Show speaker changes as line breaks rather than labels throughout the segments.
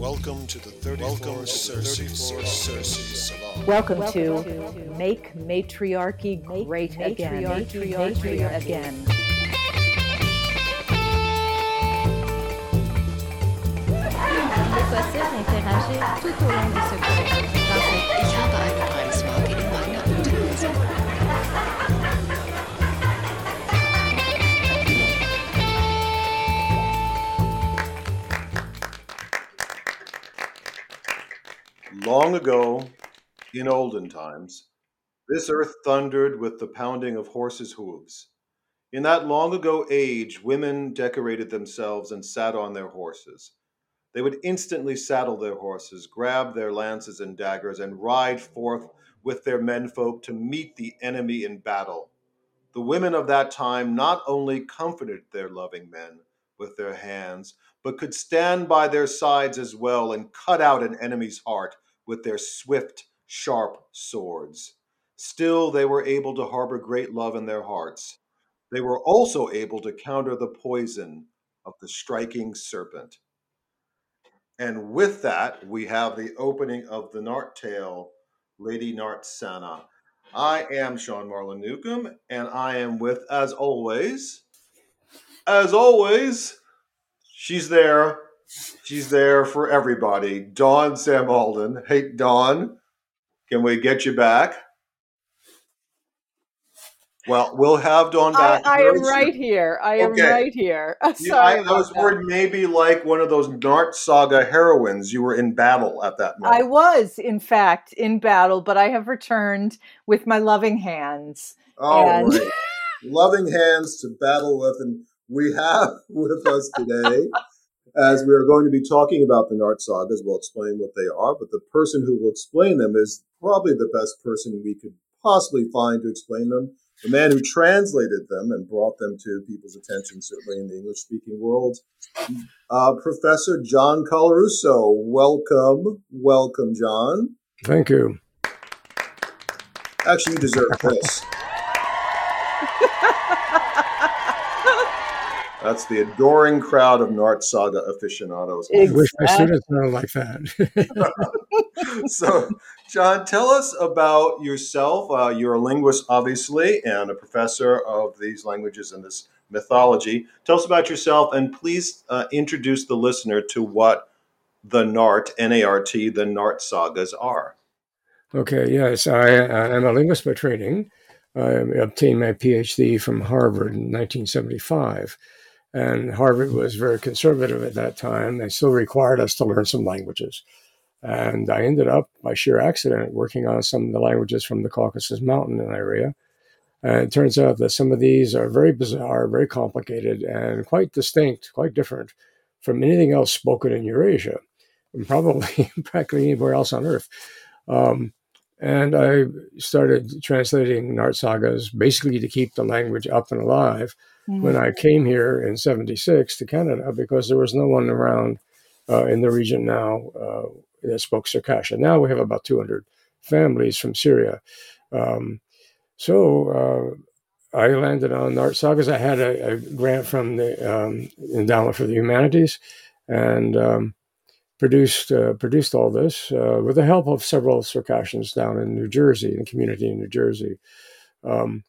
Welcome to the 34th Welcome Cersei, Cersei Salon.
Welcome, Welcome to, to Make Matriarchy Great Make Again. Matriarchy, matriarchy again.
Il est possible d'interagir tout au long de ce cours.
Ich habe eine Preismarke
Long ago, in olden times, this earth thundered with the pounding of horses' hooves. In that long ago age, women decorated themselves and sat on their horses. They would instantly saddle their horses, grab their lances and daggers, and ride forth with their menfolk to meet the enemy in battle. The women of that time not only comforted their loving men with their hands, but could stand by their sides as well and cut out an enemy's heart with their swift, sharp swords. Still, they were able to harbor great love in their hearts. They were also able to counter the poison of the striking serpent. And with that, we have the opening of the Nart Tale, Lady Nartsana. I am Sean Marlon Newcomb, and I am with, as always, as always, she's there. She's there for everybody. Dawn Sam Alden. Hey, Dawn, can we get you back? Well, we'll have Dawn back.
I, I am right here. I am
Okay.
right here. Sorry
I, was worried maybe like one of those Nart Saga heroines. You were in battle at that moment.
I was, in fact, in battle, but I have returned with my loving hands.
All
and-
right. Loving hands to battle with, and we have with us today, as we are going to be talking about the Nart sagas. We'll explain what they are, but the person who will explain them is probably the best person we could possibly find to explain them. The man who translated them and brought them to people's attention, certainly in the English speaking world, uh, Professor John Colarusso. Welcome. Welcome, John.
Thank you.
Actually, you deserve this. That's the adoring crowd of Nart Saga aficionados.
I wish my students were like that.
so, John, tell us about yourself. Uh, you're a linguist, obviously, and a professor of these languages and this mythology. Tell us about yourself, and please uh, introduce the listener to what the Nart, N A R T, the Nart sagas are.
okay, yes, I, I am a linguist by training. I obtained my PhD from Harvard in 1975. And Harvard was very conservative at that time. They still required us to learn some languages. And I ended up, by sheer accident, working on some of the languages from the Caucasus Mountain area. And it turns out that some of these are very bizarre, very complicated, and quite distinct, quite different from anything else spoken in Eurasia, and probably practically anywhere else on Earth. Um, and I started translating Nart sagas basically to keep the language up and alive when I came here in 76 to Canada because there was no one around uh, in the region now uh, that spoke Circassian. Now we have about 200 families from Syria. Um, so uh, I landed on Nart Sagas. I had a, a grant from the um, Endowment for the Humanities and um, produced uh, produced all this uh, with the help of several Circassians down in New Jersey, in the community in New Jersey. Um,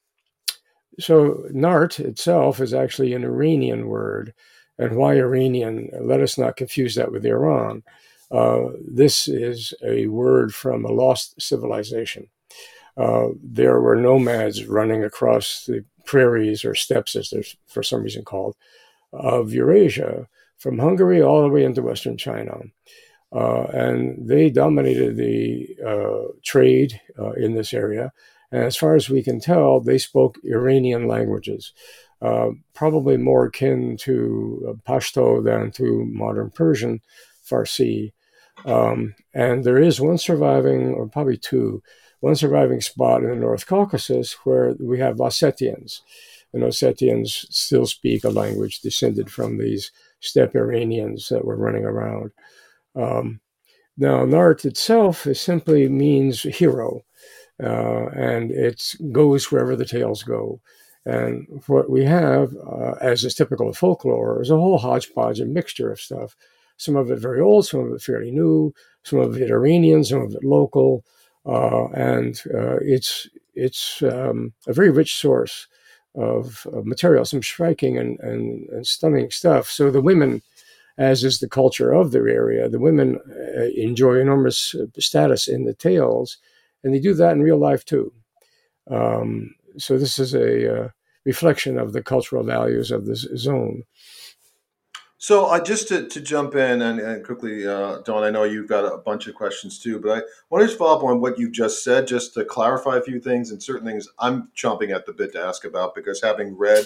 so Nart itself is actually an Iranian word. And why Iranian? Let us not confuse that with Iran. Uh, this is a word from a lost civilization. Uh, there were nomads running across the prairies or steppes, as they're for some reason called, of Eurasia, from Hungary all the way into Western China. Uh, and they dominated the uh, trade uh, in this area. And as far as we can tell, they spoke Iranian languages, uh, probably more akin to uh, Pashto than to modern Persian, Farsi. Um, and there is one surviving, or probably two, one surviving spot in the North Caucasus where we have Ossetians. And Ossetians still speak a language descended from these steppe Iranians that were running around. Um, now, Nart itself simply means hero uh, and it goes wherever the tales go. And what we have, uh, as is typical of folklore, is a whole hodgepodge, and mixture of stuff. some of it very old, some of it fairly new, some of it Iranian, some of it local, uh, and uh, it's it's um, a very rich source of, of, material, some striking and, and, and stunning stuff. So the women as is the culture of their area. The women uh, enjoy enormous uh, status in the tales, and they do that in real life too. Um, so this is a uh, reflection of the cultural values of this zone.
So uh, just to, to jump in and, and quickly, uh, Dawn, I know you've got a bunch of questions too, but I want to just follow up on what you've just said, just to clarify a few things and certain things I'm chomping at the bit to ask about because having read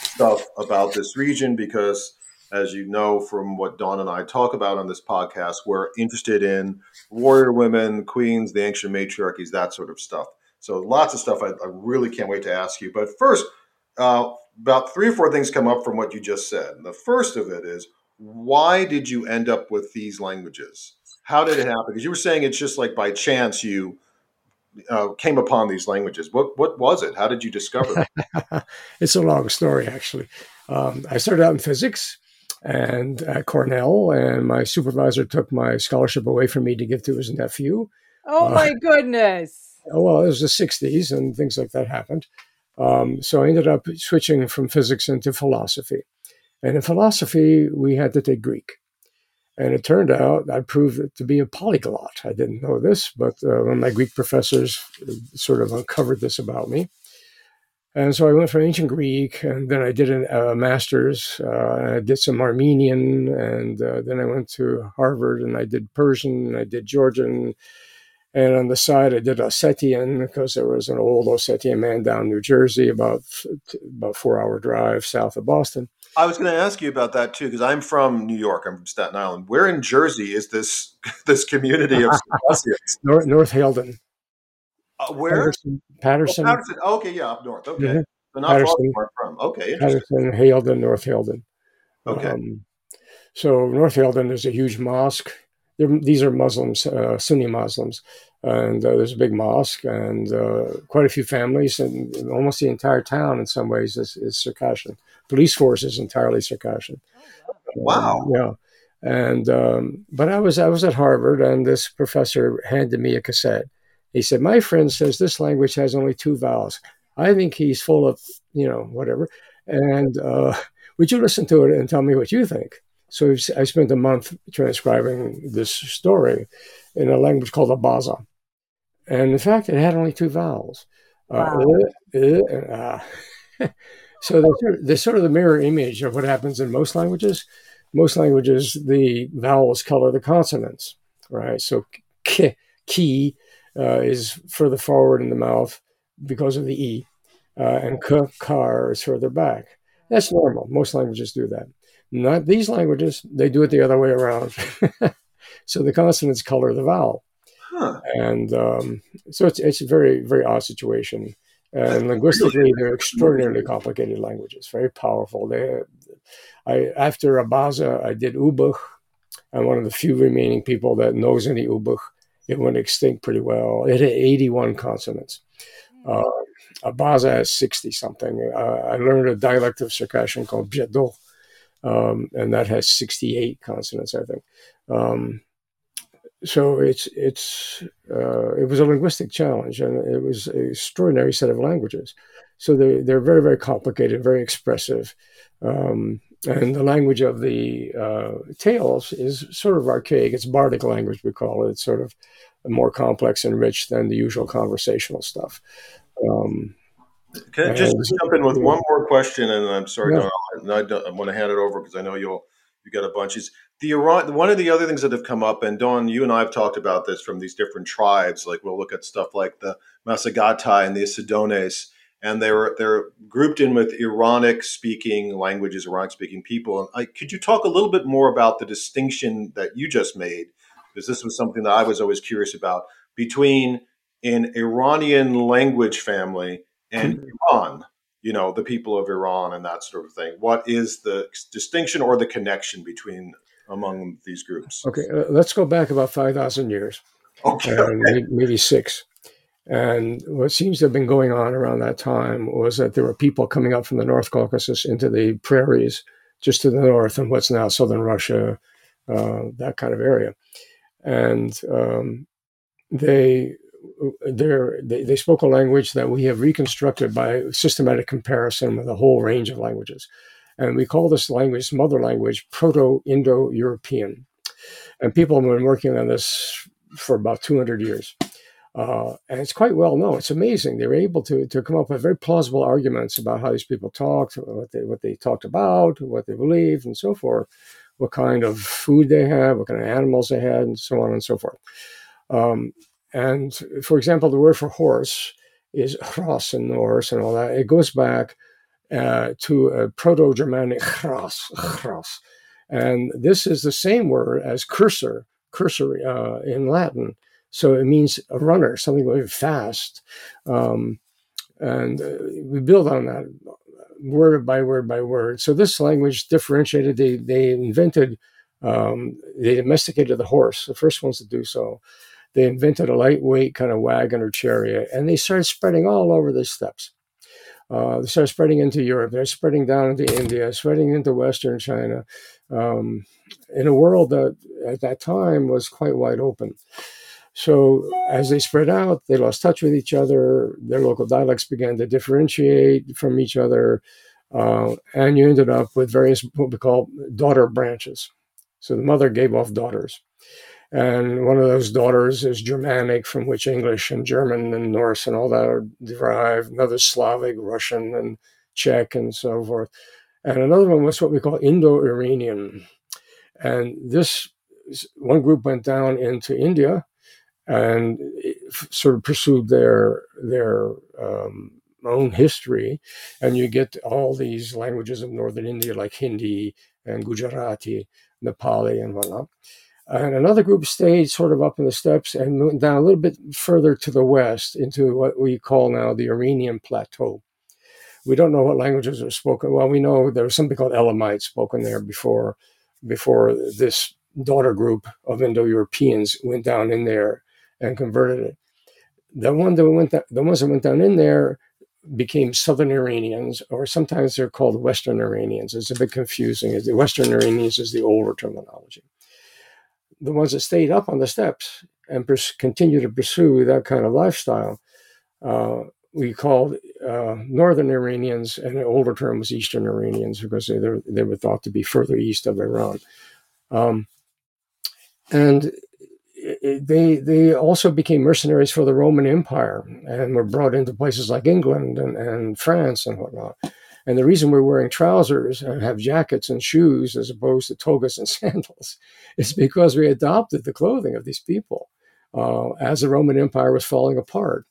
stuff about this region, because as you know from what Dawn and I talk about on this podcast, we're interested in warrior women, queens, the ancient matriarchies, that sort of stuff. So lots of stuff I, I really can't wait to ask you. But first, uh, about three or four things come up from what you just said. The first of it is why did you end up with these languages? How did it happen? Because you were saying it's just like by chance you uh, came upon these languages. What what was it? How did you discover
it? it's a long story, actually. Um, I started out in physics and at Cornell, and my supervisor took my scholarship away from me to give to his nephew.
Oh uh, my goodness!
Oh well, it was the '60s, and things like that happened. Um, so I ended up switching from physics into philosophy, and in philosophy we had to take Greek. And it turned out I proved to be a polyglot. I didn't know this, but uh, one of my Greek professors sort of uncovered this about me. And so I went for ancient Greek, and then I did a uh, master's. Uh, I did some Armenian, and uh, then I went to Harvard, and I did Persian, and I did Georgian, and on the side I did Ossetian because there was an old Ossetian man down New Jersey, about about four hour drive south of Boston.
I was going to ask you about that too, because I'm from New York. I'm from Staten Island. Where in Jersey is this this community of
North, North Haledon.
Uh, where?
Paterson. Paterson.
Oh, Paterson. Oh, okay, yeah, up north. Okay. Mm-hmm. So not Paterson, far from. Okay.
Paterson, Haledon, North Haledon.
Okay. Um,
so North Haledon, there's a huge mosque. They're, these are Muslims, uh, Sunni Muslims, and uh, there's a big mosque and uh, quite a few families, and almost the entire town in some ways is, is Circassian. Police force is entirely Circassian.
Wow.
Um, yeah. And um, but I was I was at Harvard, and this professor handed me a cassette he said, My friend says this language has only two vowels. I think he's full of, you know, whatever. And uh, would you listen to it and tell me what you think? So I spent a month transcribing this story in a language called Abaza. And in fact, it had only two vowels. Uh, wow. Uh, uh, uh. so they're, they're sort of the mirror image of what happens in most languages. Most languages, the vowels color the consonants, right? So ki, ki uh, is further forward in the mouth because of the E, uh, and k, car is further back. That's normal. Most languages do that. Not these languages, they do it the other way around. so the consonants color the vowel. Huh. And um, so it's, it's a very, very odd situation. And linguistically, they're extraordinarily complicated languages, very powerful. They, I, after Abaza, I did Ubykh. I'm one of the few remaining people that knows any Ubykh it went extinct pretty well. It had 81 consonants. Hmm. Uh, Abaza has 60 something. Uh, I learned a dialect of Circassian called Bjedo, um, and that has 68 consonants, I think. Um, so it's it's uh, it was a linguistic challenge, and it was an extraordinary set of languages. So they they're very very complicated, very expressive, um, and the language of the uh, tales is sort of archaic. It's bardic language, we call it. It's sort of more complex and rich than the usual conversational stuff. Um,
Can I just jump in with one more question? And I'm sorry, yeah. I, I want to hand it over because I know you'll you got a bunch. Is the Iran one of the other things that have come up? And Dawn, you and I have talked about this from these different tribes. Like we'll look at stuff like the Massagetae and the Issedones and they're they're grouped in with Iranic speaking languages, Iranic speaking people. And I, could you talk a little bit more about the distinction that you just made? Because this was something that I was always curious about between an Iranian language family and. Iran. You know, the people of Iran and that sort of thing. What is the distinction or the connection between among these groups?
Okay, uh, let's go back about five thousand years.
Okay,
uh, maybe six. And what seems to have been going on around that time was that there were people coming up from the North Caucasus into the prairies just to the north and what's now southern Russia, uh, that kind of area, and um, they they, they spoke a language that we have reconstructed by systematic comparison with a whole range of languages. And we call this language, mother language, Proto Indo European. And people have been working on this for about 200 years. Uh, and it's quite well known. It's amazing. They were able to, to come up with very plausible arguments about how these people talked, what they, what they talked about, what they believed, and so forth, what kind of food they had, what kind of animals they had, and so on and so forth. Um, and for example, the word for horse is hros in Norse and all that. It goes back uh, to a Proto Germanic hros, hros. And this is the same word as cursor, cursor uh, in Latin. So it means a runner, something very fast. Um, and uh, we build on that word by word by word. So this language differentiated. They, they invented, um, they domesticated the horse, the first ones to do so they invented a lightweight kind of wagon or chariot, and they started spreading all over the steppes. Uh, they started spreading into Europe. They're spreading down into India, spreading into Western China, um, in a world that at that time was quite wide open. So as they spread out, they lost touch with each other. Their local dialects began to differentiate from each other, uh, and you ended up with various what we call daughter branches. So the mother gave off daughters. And one of those daughters is Germanic, from which English and German and Norse and all that are derived. Another Slavic, Russian, and Czech, and so forth. And another one was what we call Indo Iranian. And this one group went down into India and sort of pursued their their um, own history, and you get all these languages of northern India like Hindi and Gujarati, Nepali, and whatnot. And another group stayed sort of up in the steppes and went down a little bit further to the west into what we call now the Iranian Plateau. We don't know what languages are spoken. Well, we know there was something called Elamite spoken there before, before this daughter group of Indo-Europeans went down in there and converted it. The one that went, the ones that went down in there became Southern Iranians, or sometimes they're called Western Iranians. It's a bit confusing. The Western Iranians is the older terminology the ones that stayed up on the steppes and pers- continue to pursue that kind of lifestyle, uh, we called uh, northern Iranians, and the older term was Eastern Iranians because they, they were thought to be further east of Iran. Um, and they they also became mercenaries for the Roman Empire and were brought into places like England and, and France and whatnot. And the reason we're wearing trousers and have jackets and shoes as opposed to togas and sandals is because we adopted the clothing of these people uh, as the Roman Empire was falling apart.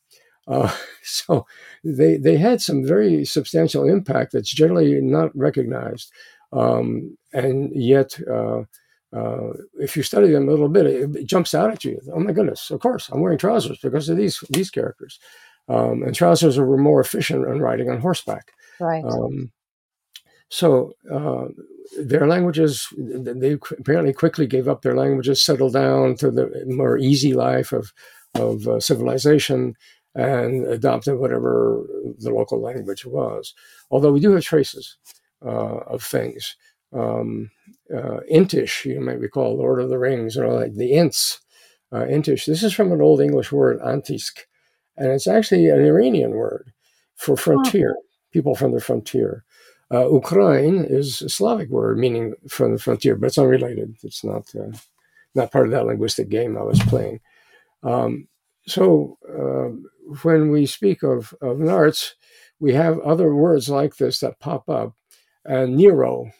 Uh, so they, they had some very substantial impact that's generally not recognized. Um, and yet, uh, uh, if you study them a little bit, it, it, jumps out at you. Oh my goodness! Of course, I'm wearing trousers because of these these characters. Um, and trousers were more efficient in riding on horseback.
Right.
Um, so uh, their languages, they apparently quickly gave up their languages, settled down to the more easy life of, of uh, civilization, and adopted whatever the local language was. Although we do have traces uh, of things. Um, uh, Intish, you might recall Lord of the Rings, or like the Ents. Uh, Intish, this is from an Old English word, antisk, and it's actually an Iranian word for frontier. People from the frontier. Uh, Ukraine is a Slavic word meaning from the frontier, but it's unrelated. It's not uh, not part of that linguistic game I was playing. Um, so uh, when we speak of, of Narts, we have other words like this that pop up. And Nero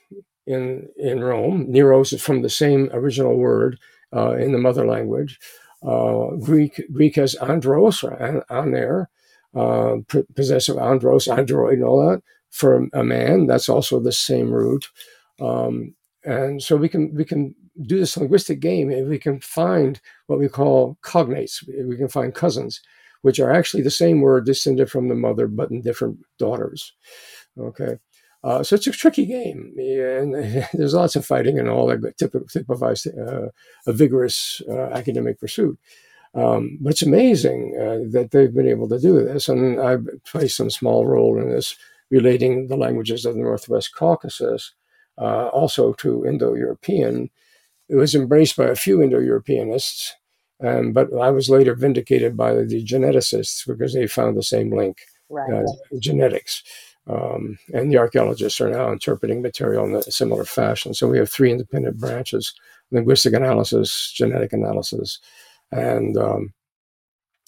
in in Rome, Neros is from the same original word uh, in the mother language. Uh, Greek Greek has andros or an, aner, uh, possessive andros, android, and all that. For a man, that's also the same root. Um, and so we can we can do this linguistic game and we can find what we call cognates. We can find cousins, which are actually the same word descended from the mother, but in different daughters. Okay. Uh, so it's a tricky game, and there's lots of fighting and all that typifies uh, a vigorous uh, academic pursuit. Um, but it's amazing uh, that they've been able to do this. And I've played some small role in this, relating the languages of the Northwest Caucasus uh, also to Indo European. it was embraced by a few Indo-Europeanists, um, but I was later vindicated by the geneticists because they found the same link,
Right.
uh, genetics. Um, and the archaeologists are now interpreting material in a similar fashion. So we have three independent branches linguistic analysis, genetic analysis, and um,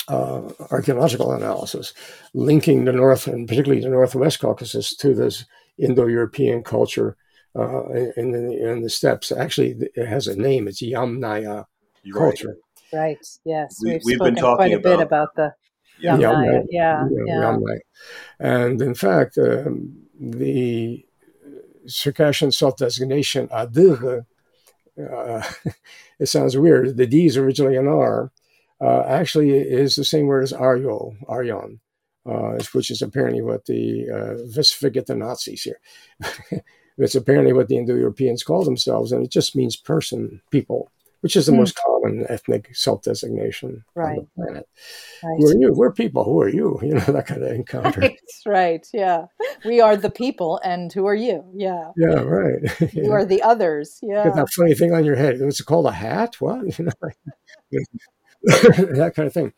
uh, archaeological analysis, linking the North and particularly the Northwest Caucasus to this Indo European culture uh, in, the, in the steppes. Actually, it has a name, it's Yamnaya
You're
culture.
Right. Yes.
We-
We've,
we've been
talking quite a
talking
bit
about-
about the
Yeah.
Yamnaya. Yeah.
Yeah. And in fact, um, the Circassian self designation Adir, uh, it sounds weird. The D is originally an R. Uh, actually, is the same word as Aryo, Aryan, uh, which is apparently what the, uh, let's forget the Nazis here. it's apparently what the Indo Europeans call themselves, and it just means person, people, which is the
Hmm.
most common ethnic self designation on
Right.
the planet.
Right.
Who are you? We're people. Who are you? You know, that kind of encounter.
Right, right, yeah. We are the people, and who are you? Yeah,
Yeah, right.
you are the others. Yeah,
Got that funny thing on your head. What's it called? A hat? What? You know, like- that kind of thing.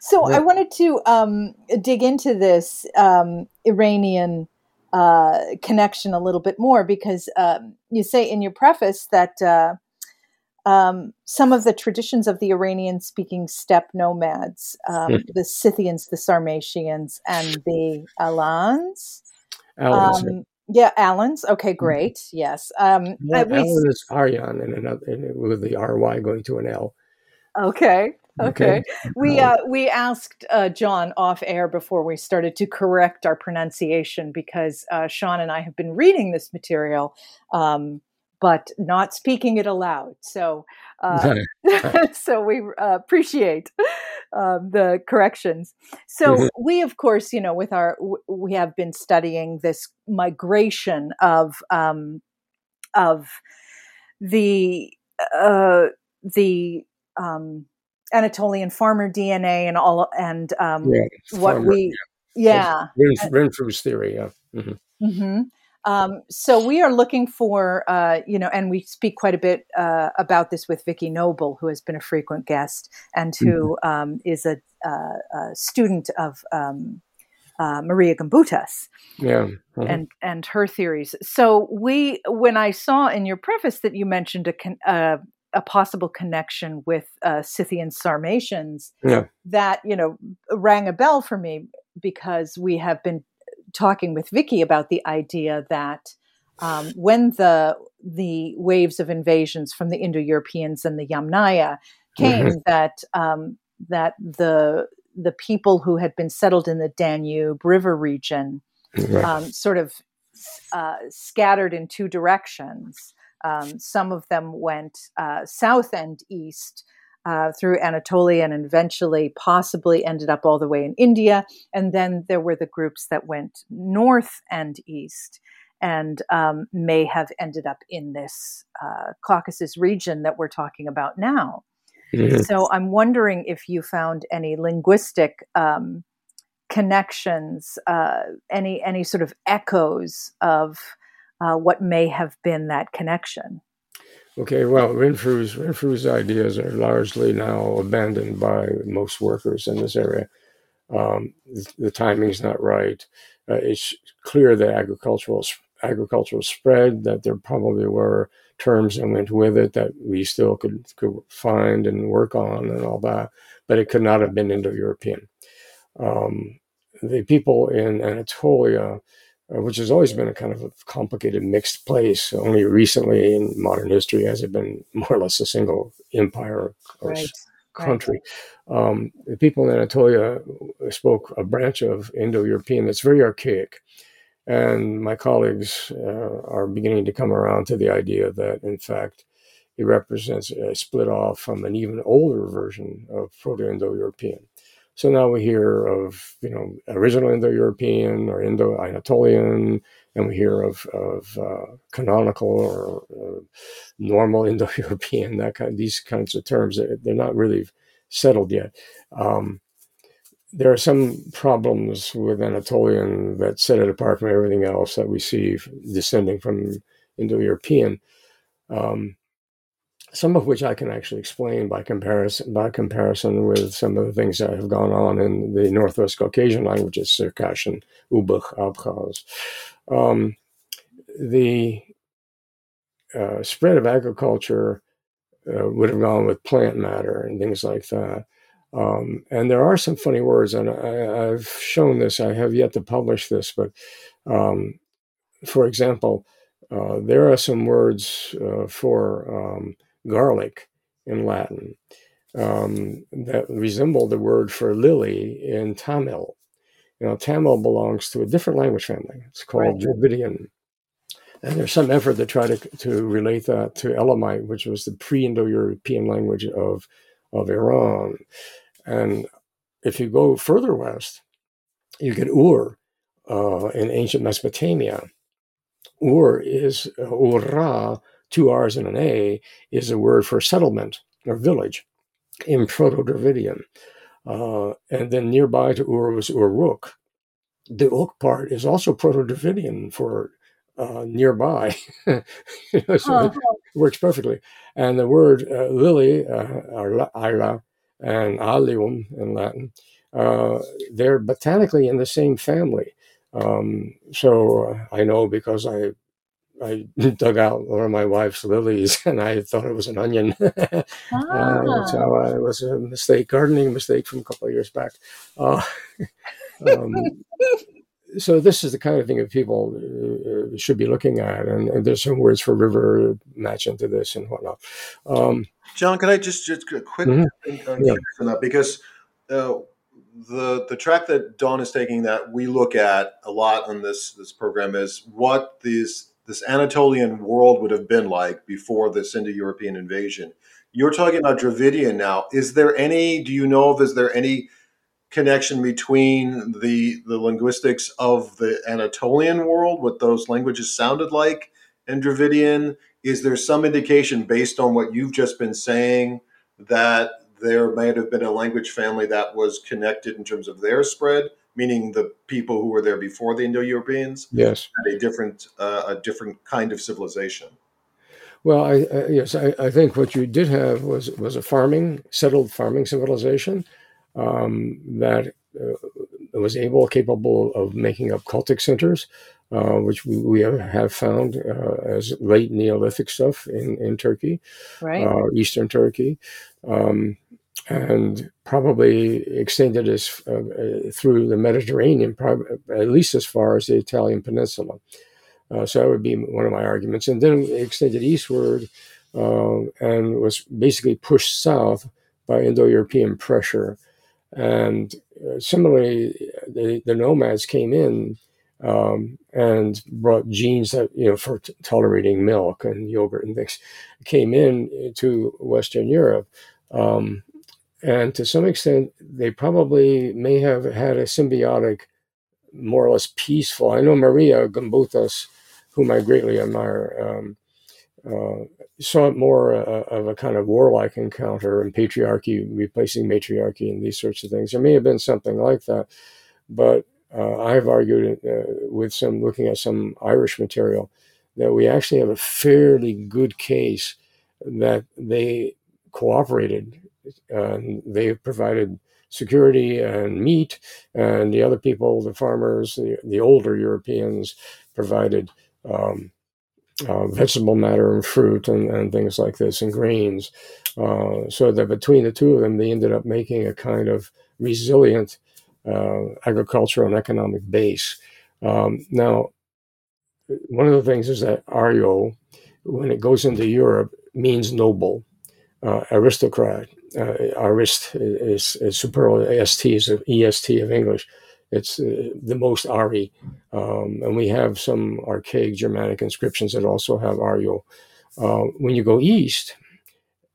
So
Yeah.
I wanted to um, dig into this um, Iranian uh, connection a little bit more because um, you say in your preface that uh, um, some of the traditions of the Iranian-speaking steppe nomads, um,
Hmm.
the Scythians, the Sarmatians, and the Alans.
Alan,
Um, yeah, Alans. Okay, great. Yes. Um,
yeah,
we-
Alan is Aryan in another with the RY going to an L.
Okay. Okay.
Okay.
We uh, we asked uh, John off air before we started to correct our pronunciation because uh, Sean and I have been reading this material, um, but not speaking it aloud. So uh, so we uh, appreciate um, the corrections. So
Mhm.
we, of course, you know, with our we have been studying this migration of um, of the uh, the um, Anatolian farmer DNA and all and um,
yeah,
what
farmer.
we yeah.
Ren- Renfrew's theory. Yeah. Mhm.
hmm Um, so we are looking for, uh, you know, and we speak quite a bit uh, about this with Vicky Noble, who has been a frequent guest and who um, is a, uh, a student of um, uh, Maria Gimbutas
Yeah. mhm.
and and her theories. So we, when I saw in your preface that you mentioned a con- uh, a possible connection with uh, Scythian Sarmatians,
Yeah.
that you know rang a bell for me because we have been talking with Vicky about the idea that um, when the the waves of invasions from the Indo-Europeans and the Yamnaya came, that um, that the the people who had been settled in the Danube River region
Right.
um, sort of uh, scattered in two directions. Um, some of them went uh, south and east uh, through Anatolia and eventually possibly ended up all the way in India. And then there were the groups that went north and east and um, may have ended up in this uh, Caucasus region that we're talking about now.
Mhm.
So I'm wondering if you found any linguistic um, connections, uh, any any sort of echoes of uh, what may have been that connection.
Okay, well, Renfrew's Renfrew's ideas are largely now abandoned by most workers in this area. Um, the, timing's not right. Uh, it's clear that agricultural agricultural spread that there probably were terms that went with it that we still could could find and work on and all that, but it could not have been Indo-European. Um, the people in Anatolia uh, which has always been a kind of a complicated mixed place. Only recently in modern history has it been more or less a single empire or s- country. Um, the people in Anatolia spoke a branch of Indo-European that's very archaic. And my colleagues uh, are beginning to come around to the idea that, in fact, it represents a split off from an even older version of Proto-Indo-European. So now we hear of, you know, original Indo-European or Indo-Anatolian, and we hear of, of uh, canonical or uh, normal Indo-European. That kind, these kinds of terms, they're not really settled yet. Um, there are some problems with Anatolian that set it apart from everything else that we see descending from Indo-European. Um, some of which I can actually explain by comparison by comparison with some of the things that have gone on in the Northwest Caucasian languages, Circassian, Ubykh, Abkhaz. Um, the uh, spread of agriculture uh, would have gone with plant matter and things like that. Um, and there are some funny words, and I, have shown this. I have yet to publish this, but um, for example, uh, there are some words uh, for um, garlic in Latin um, that resemble the word for lily in Tamil. You know, Tamil belongs to a different language family. It's called right. Dravidian. And there's some effort to try to, to relate that to Elamite, which was the pre-Indo-European language of, of Iran. And if you go further west, you get Ur uh, in ancient Mesopotamia. Ur is uh, Ura, two R's and an A, is a word for settlement or village in Proto-Dravidian. Uh, and then nearby to Ur was Uruk. The Uk part is also Proto-Dravidian for uh, nearby. you know, so oh. it works perfectly. And the word uh, lily, uh, or ila, and allium in Latin, uh, they're botanically in the same family. Um, so uh, I know because I I dug out one of my wife's lilies and I thought it was an onion. ah. uh, so uh, it was a mistake, gardening mistake from a couple of years back. Uh, um, so this is the kind of thing that people uh, should be looking at, and, and, there's some words for river match into this and whatnot. Um,
John, can I just just a quick mm-hmm. on, yeah. that because uh, the the track that Dawn is taking that we look at a lot on this this program is what these this Anatolian world would have been like before this Indo-European invasion. You're talking about Dravidian now. Is there any? Do you know if is there any connection between the the linguistics of the Anatolian world, what those languages sounded like, and Dravidian? Is there some indication based on what you've just been saying that there might have been a language family that was connected in terms of their spread, meaning the people who were there before the Indo-Europeans.
Yes,
had a different uh, a different kind of civilization.
Well, I, uh, yes, I, I, think what you did have was was a farming settled farming civilization um, that uh, was able capable of making up cultic centers. Uh, which we, we, have found uh, as late Neolithic stuff in, in Turkey,
right.
uh, Eastern Turkey. Um, and probably extended as uh, uh, through the Mediterranean, at least as far as the Italian peninsula. Uh, so that would be one of my arguments. And then extended eastward uh, and was basically pushed south by Indo-European pressure. And uh, similarly, the, the, nomads came in um, and brought genes that you know for t- tolerating milk and yogurt and things came in to Western Europe. Um, and to some extent, they probably may have had a symbiotic, more or less peaceful. I know Maria Gimbutas, whom I greatly admire, um, uh, saw it more uh, of a kind of warlike encounter and patriarchy replacing matriarchy and these sorts of things. There may have been something like that, but uh, I've argued uh, with some looking at some Irish material that we actually have a fairly good case that they cooperated they provided security and meat, and the other people, the farmers, the, the older Europeans, provided um, uh, vegetable matter and fruit and, and, things like this and grains. Uh, so that between the two of them, they ended up making a kind of resilient uh, agricultural and economic base. Um, now, one of the things is that Aryo, when it goes into Europe, means noble, uh, aristocrat uh, arist is, is superlative st is est of English. It's uh, the most Ari, um, and we have some archaic Germanic inscriptions that also have Aryo. Uh, when you go east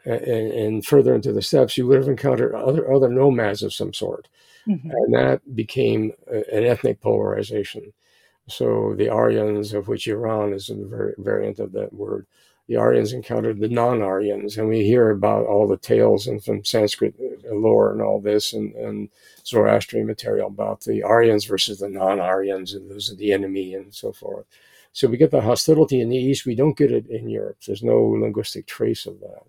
and, and, further into the steppes, you would have encountered other other nomads of some sort, mm-hmm. and that became an ethnic polarization. So the Aryans, of which Iran is a variant of that word, the Aryans encountered the non-Aryans, and we hear about all the tales and from Sanskrit lore and all this, and, and Zoroastrian material about the Aryans versus the non-Aryans, and those are the enemy, and so forth. So we get the hostility in the East. We don't get it in Europe. There's no linguistic trace of that.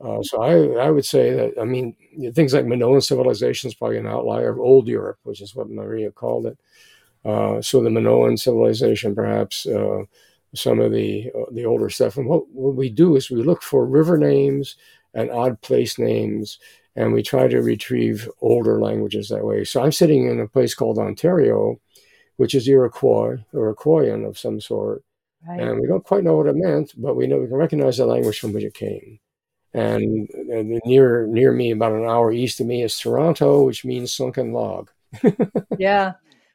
Uh, so I, I would say that I mean things like Minoan civilization is probably an outlier of old Europe, which is what Maria called it. Uh, so the Minoan civilization, perhaps uh, some of the uh, the older stuff. And what, what we do is we look for river names and odd place names, and we try to retrieve older languages that way. So I'm sitting in a place called Ontario, which is Iroquois Iroquoian of some sort.
Right.
And we don't quite know what it meant, but we know we can recognize the language from which it came. And, and near near me, about an hour east of me, is Toronto, which means sunken log.
yeah.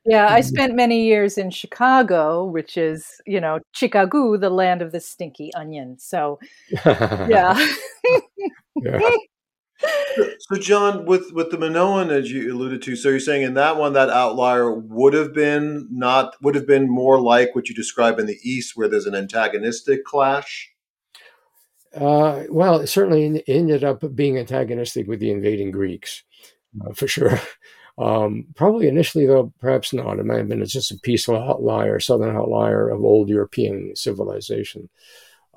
Yeah, I spent many years in Chicago, which is, you know, Chicago, the land of the stinky onion. So, yeah.
yeah.
So, John, with with the Minoan, as you alluded to, so you're saying in that one, that outlier would have been not would have been more like what you describe in the East, where there's an antagonistic clash.
Uh, well, it certainly ended up being antagonistic with the invading Greeks, uh, for sure. Um, probably initially, though, perhaps not. It might have been just a peaceful outlier, southern outlier of old European civilization.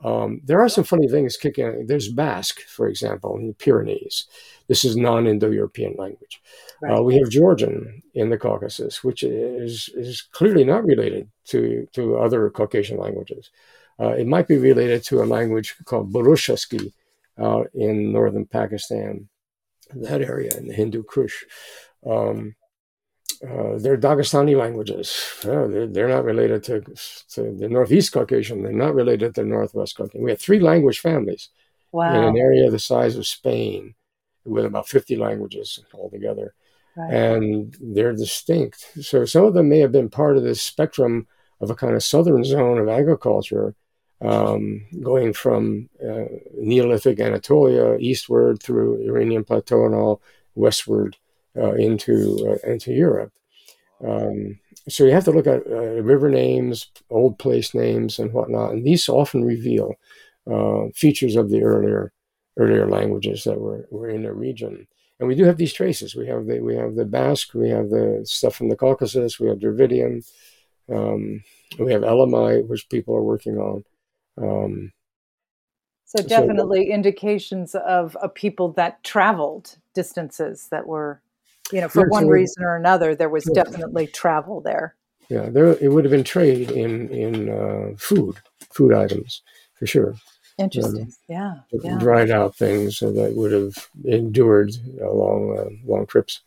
Um, there are some funny things kicking. There's Basque, for example, in the Pyrenees. This is non-Indo-European language. Right. Uh, we have Georgian in the Caucasus, which is is clearly not related to to other Caucasian languages. Uh, it might be related to a language called Burushaski uh, in northern Pakistan, that area in the Hindu Kush. Um, uh, they're Dagestani languages. they're, they're, not related to, to, the Northeast Caucasian. They're not related to the Northwest Caucasian. We have three language families
wow.
in an area the size of Spain with about 50 languages altogether. Right. And they're distinct. So some of them may have been part of this spectrum of a kind of southern zone of agriculture, um, going from uh, Neolithic Anatolia eastward through Iranian Plateau and all westward into uh, into Europe. Um, so you have to look at uh, river names, old place names, and whatnot, and these often reveal uh, features of the earlier earlier languages that were, were in the region. And we do have these traces. We have the we have the Basque, we have the stuff from the Caucasus, we have Dravidian, um, we have Elamite, which people are working on. Um,
so definitely so, indications of a people that traveled distances that were you know, for one reason or another, there was definitely travel there.
Yeah, there it would have been trade in in uh, food, food items for sure.
Interesting. Um, yeah, yeah.
Dried out things that would have endured long uh, long trips.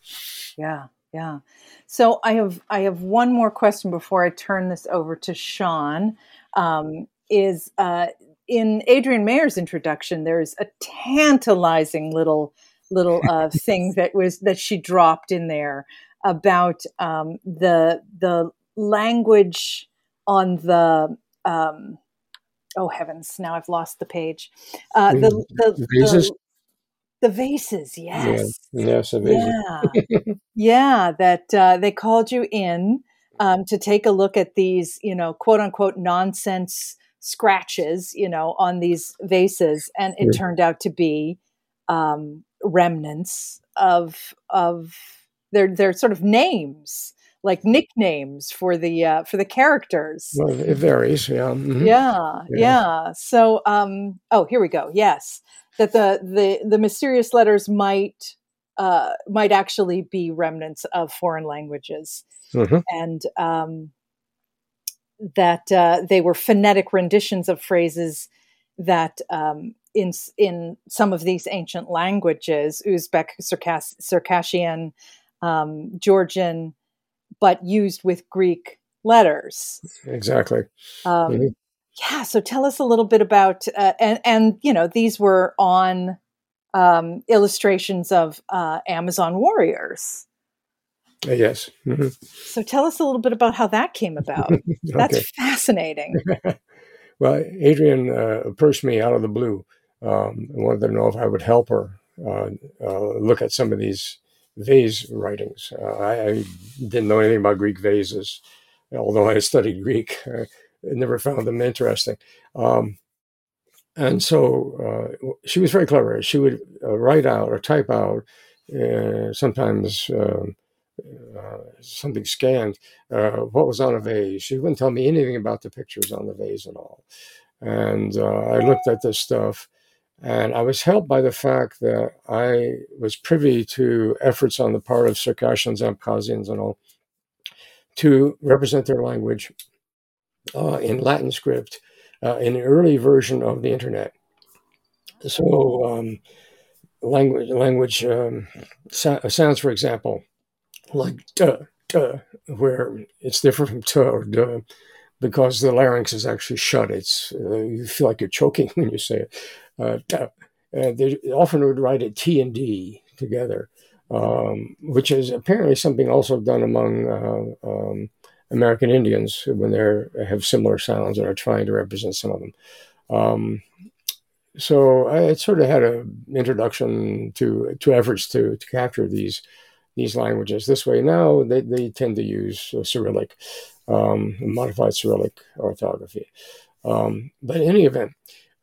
Yeah, yeah. So I have I have one more question before I turn this over to Sean. Um, is uh, in Adrienne Mayor's introduction, there's a tantalizing little little uh, thing that was that she dropped in there about um, the the language on the um, oh heavens now I've lost the page. Uh, the, the,
vases.
The, the vases yes.
Yeah yes,
yeah. Yeah that uh, they called you in um, to take a look at these you know quote unquote nonsense scratches you know on these vases and it yeah. turned out to be um, remnants of of their their sort of names like nicknames for the uh, for the characters.
Well, it varies, yeah. Mm-hmm.
yeah. yeah, yeah, So, um, oh, here we go. Yes, that the the the mysterious letters might uh, might actually be remnants of foreign languages, mm-hmm. and um, that uh, they were phonetic renditions of phrases that um, in in some of these ancient languages, Uzbek, Circass- Circassian, um, Georgian, but used with Greek letters.
Exactly. Um,
mm-hmm. Yeah. So tell us a little bit about uh, and and you know these were on um, illustrations of uh, Amazon warriors.
Uh, yes.
Mm-hmm. So tell us a little bit about how that came about. That's fascinating.
well, Adrienne uh, approached me out of the blue um, wanted to know if I would help her uh, uh, look at some of these vase writings. Uh, I, I, didn't know anything about Greek vases, although I studied Greek. I never found them interesting. Um, and so uh, she was very clever. She would uh, write out or type out, uh, sometimes um, something scanned, what was on a vase. She wouldn't tell me anything about the pictures on the vase at all. And I looked at this stuff And I was helped by the fact that I was privy to efforts on the part of Circassians, Abkhazians, and all to represent their language uh, in Latin script uh, in an early version of the internet. So, um, language, language um, so- sounds, for example, like duh, duh, where it's different from tuh or duh because the larynx is actually shut. It's uh, you feel like you're choking when you say it. Uh. Uh, they often would write at T and D together, um, which is apparently something also done among uh, um, American Indians when they have similar sounds and are trying to represent some of them. Um, so I sort of had an introduction to to efforts to, to capture these these languages this way. Now they, they tend to use Cyrillic, um, modified Cyrillic orthography. Um, but in any event,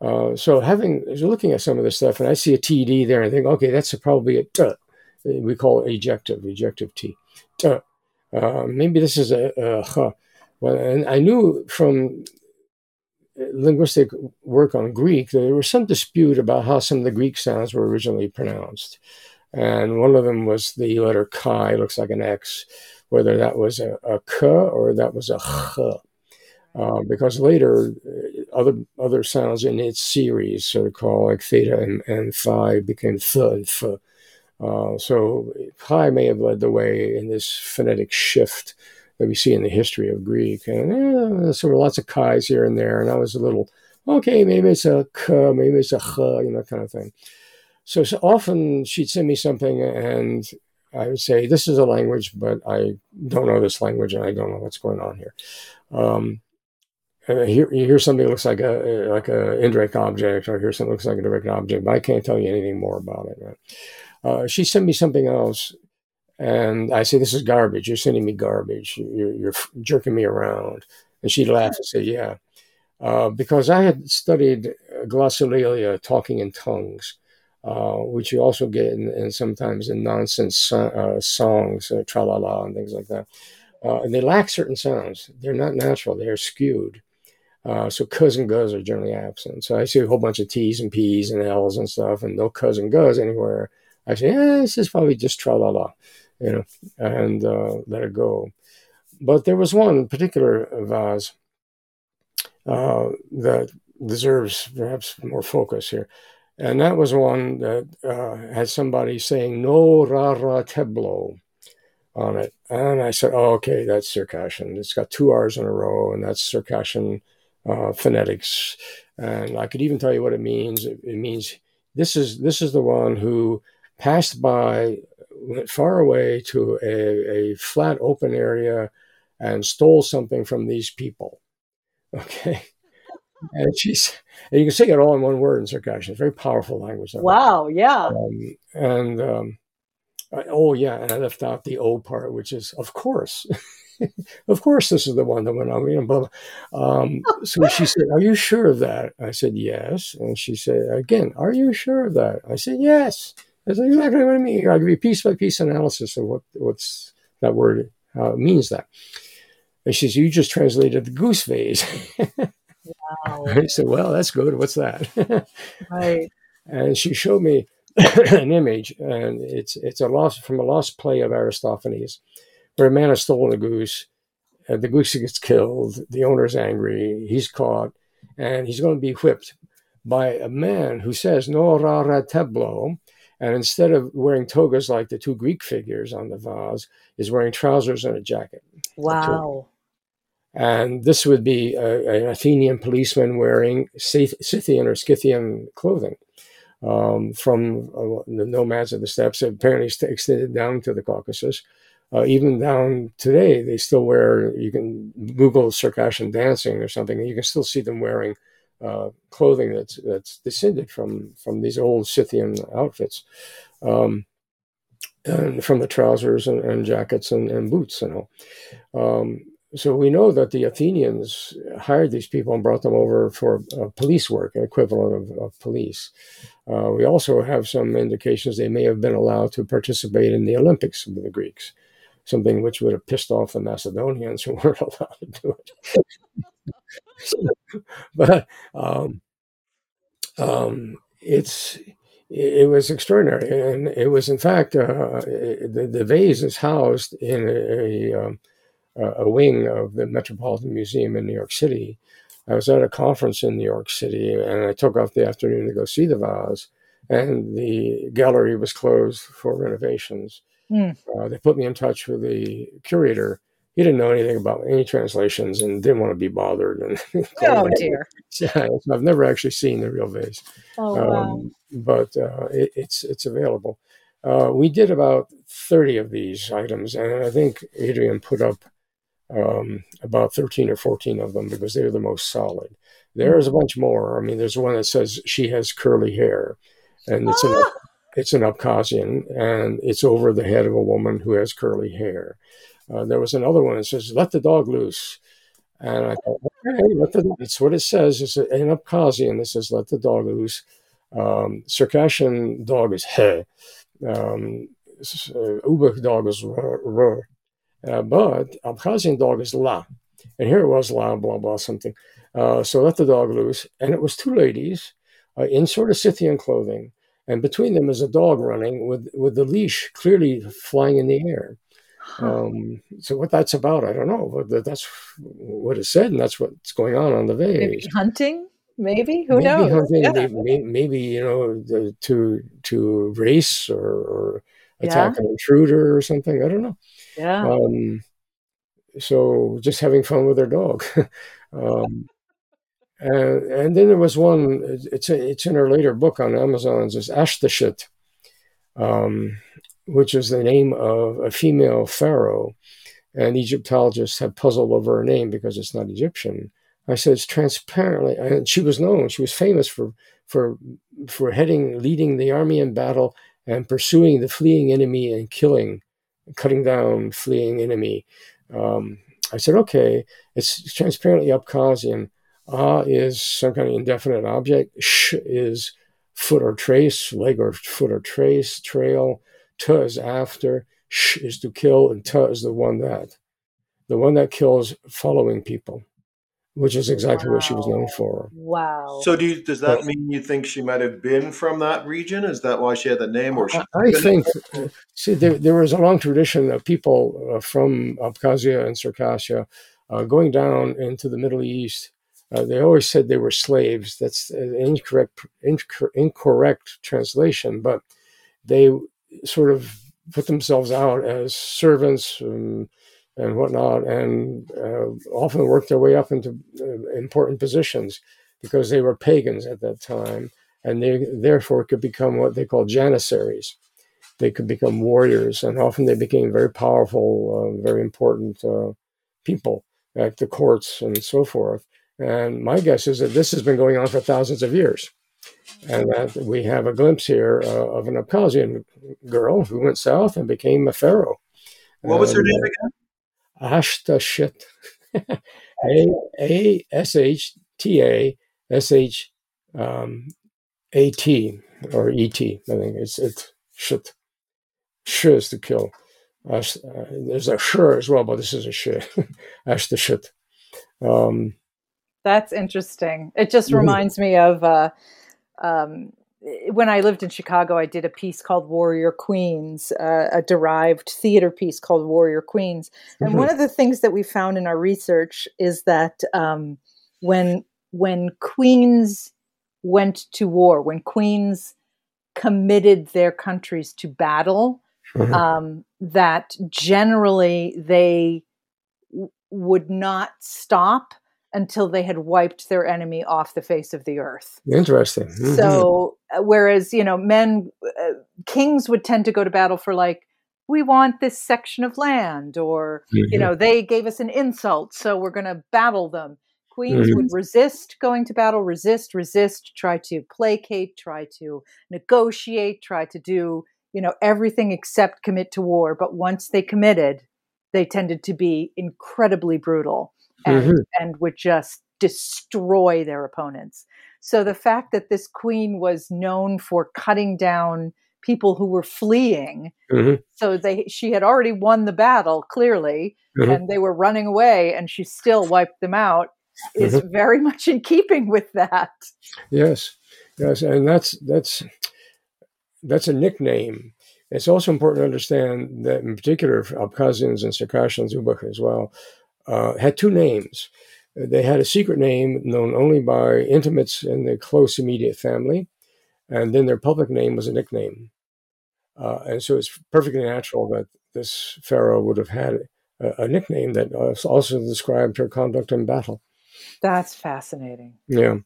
uh, so having looking at some of this stuff, and I see a TD there, and I think, okay, that's probably a t. We call it ejective, ejective T. Uh, maybe this is a. Well, and I knew from linguistic work on Greek, that there was some dispute about how some of the Greek sounds were originally pronounced. And one of them was the letter chi, looks like an X, whether that was a, a k or that was a ch. Uh, because later, other other sounds in its series, so of called like theta and, and phi, became th and. Uh, so chi may have led the way in this phonetic shift that we see in the history of Greek. And eh, so there were lots of chi's here and there, and I was a little, okay, maybe it's a k, maybe it's a ch, you know, kind of thing. So, so often she'd send me something and I would say, this is a language, but I don't know this language and I don't know what's going on here. Um, here, you hear something that looks like a like a indirect object, or hear something that looks like a direct object, but I can't tell you anything more about it. Right? Uh, she sent me something else and I say, This is garbage. You're sending me garbage. You're, you're jerking me around. And she laughed and said, Yeah. Uh, because I had studied glossolalia, talking in tongues, uh, which you also get in, in sometimes in nonsense so, uh, songs, uh, tra la la, and things like that. Uh, and they lack certain sounds. They're not natural, they're skewed. Uh, so cuz and guz are generally absent. So I see a whole bunch of T's and P's and L's and stuff, and no cuz and guz anywhere. I say, yeah, this is probably just tra la la you know, and uh, let it go. But there was one particular vase uh, that deserves perhaps more focus here. And that was one that uh, had somebody saying no ra ra teblo on it. And I said, oh, okay, that's Circassian. It's got two R's in a row, and that's Circassian uh, phonetics. And I could even tell you what it means. It, it means this is this is the one who passed by went far away to a, a flat open area and stole something from these people. Okay. And she's, and you can say it all in one word in Circassian. It's very powerful language.
Wow. Yeah.
Um, and, um, I, oh, yeah. And I left out the O part, which is, of course. of course, this is the one that went on. You know, blah, blah. Um, so she said, Are you sure of that? I said, Yes. And she said, Again, are you sure of that? I said, Yes. That's exactly what I mean. I'll give you piece by piece analysis of what what's that word how it means that. And she says, You just translated the goose vase. wow. I said, Well, that's good. What's that?
right.
And she showed me an image, and it's it's a lost from a lost play of Aristophanes, where a man has stolen a goose, and the goose gets killed, the owner's angry, he's caught, and he's going to be whipped by a man who says, No rara teblo, and instead of wearing togas like the two Greek figures on the vase, is wearing trousers and a jacket.
Wow.
And this would be a, an Athenian policeman wearing Scythian or Scythian clothing um, from uh, the nomads of the steppes, apparently extended down to the Caucasus. Uh, even down today, they still wear, you can Google Circassian dancing or something, and you can still see them wearing uh, clothing that's that's descended from from these old Scythian outfits, um, and from the trousers and, and jackets and, and, boots and all. Um, so we know that the Athenians hired these people and brought them over for uh, police work, an equivalent of, of police. Uh, we also have some indications they may have been allowed to participate in the Olympics with the Greeks, something which would have pissed off the Macedonians who weren't allowed to do it. but um, um, it's it was extraordinary, and it was in fact uh, the, the vase is housed in a, a, um, a wing of the Metropolitan Museum in New York City. I was at a conference in New York City, and I took off the afternoon to go see the vase, and the gallery was closed for renovations.
Mm.
Uh, they put me in touch with the curator. He didn't know anything about any translations and didn't want to be bothered. And
Oh dear.
yeah, I've never actually seen the real vase
Oh wow.
um, but uh, it, it's it's available. Uh, we did about thirty of these items, and I think Adrienne put up um, about thirteen or fourteen of them because they were the most solid. There's a bunch more. I mean, there's one that says she has curly hair, and it's an it's an Abkhazian, and it's over the head of a woman who has curly hair. Uh, there was another one that says "Let the dog loose," and I thought, okay, let the, it's what it says. It's an Abkhazian that says "Let the dog loose." Um, Circassian dog is he. Um, uh, dog is r. Uh, but Abkhazian dog is la. And here it was la, blah, blah, something. Uh, so let the dog loose. And it was two ladies uh, in sort of Scythian clothing. And between them is a dog running with, with the leash clearly flying in the air. Um, so what that's about, I don't know. But that's what it said, and that's what's going on on the
Maybe hunting? Maybe who
maybe
knows?
hunting,
Yeah.
maybe, may- maybe you know the, to to race or, or attack an intruder or something. I don't know.
yeah.
Um, so just having fun with their dog. um, and, and then there was one. It's it's in her later book on Amazon. It's Ashtashit, um, which is the name of a female pharaoh, and Egyptologists have puzzled over her name because it's not Egyptian. I said it's transparently, and she was known. She was famous for for for heading, leading the army in battle and pursuing the fleeing enemy and killing, cutting down fleeing enemy. Um, I said, okay, it's transparently Abkhazian. Ah is some kind of indefinite object. Sh is foot or trace, leg or foot or trace, trail. T is after. Sh is to kill, and t is the one that, the one that kills following people, which is exactly what she was known for.
Wow.
So, do you, does that
But-
mean you think she might have been from that region? Is that why she had the name? Or she
I I think, see, there, there was a long tradition of people uh, from Abkhazia and Circassia uh, going down into the Middle East. Uh, they always said they were slaves. That's an incorrect, incor- incorrect translation, but they sort of put themselves out as servants and, and whatnot, and uh, often worked their way up into uh, important positions because they were pagans at that time, and they therefore could become what they call janissaries they could become warriors, and often they became very powerful, uh, very important uh, people at the courts and so forth. And my guess is that this has been going on for thousands of years, and that we have a glimpse here uh, of an Abkhazian girl who went south and became a pharaoh.
what was her name again?
uh, Ashtashit. A A S H T A S H um, A T or E T. I think it's it's shit. Sh is to kill. Ash, uh, there's a sure as well, but this is a shit. Ash the shit. Um,
That's interesting. It just
Mhm.
reminds me of uh, um, when I lived in Chicago. I did a piece called Warrior Queens, uh, a derived theater piece called Warrior Queens. And
Mhm.
one of the things that we found in our research is that um, when when queens went to war, when queens committed their countries to battle,
Mhm.
um, that generally they w- would not stop until they had wiped their enemy off the face of the earth.
interesting. Mhm.
So, uh, whereas, you know, men, uh, kings would tend to go to battle for like, we want this section of land, or, you
Mhm.
know, they gave us an insult, so we're going to battle them. Queens
Mhm.
would resist going to battle, resist, resist, try to placate, try to negotiate, try to do, you know, everything except commit to war. But once they committed, they tended to be incredibly brutal and,
Mhm.
and would just destroy their opponents. So the fact that this queen was known for cutting down people who were fleeing,
Mhm.
so they she had already won the battle clearly,
Mhm.
and they were running away, and she still wiped them out, is
Mm-hmm.
very much in keeping with that.
Yes. Yes, and that's that's that's a nickname. It's also important to understand that, in particular, Abkhazians and Circassians, Ubykh as well, uh, had two names. They had a secret name known only by intimates in the close immediate family, and then their public name was a nickname. Uh, and so it's perfectly natural that this pharaoh would have had a, a nickname that also described her conduct in battle.
That's fascinating.
Yeah.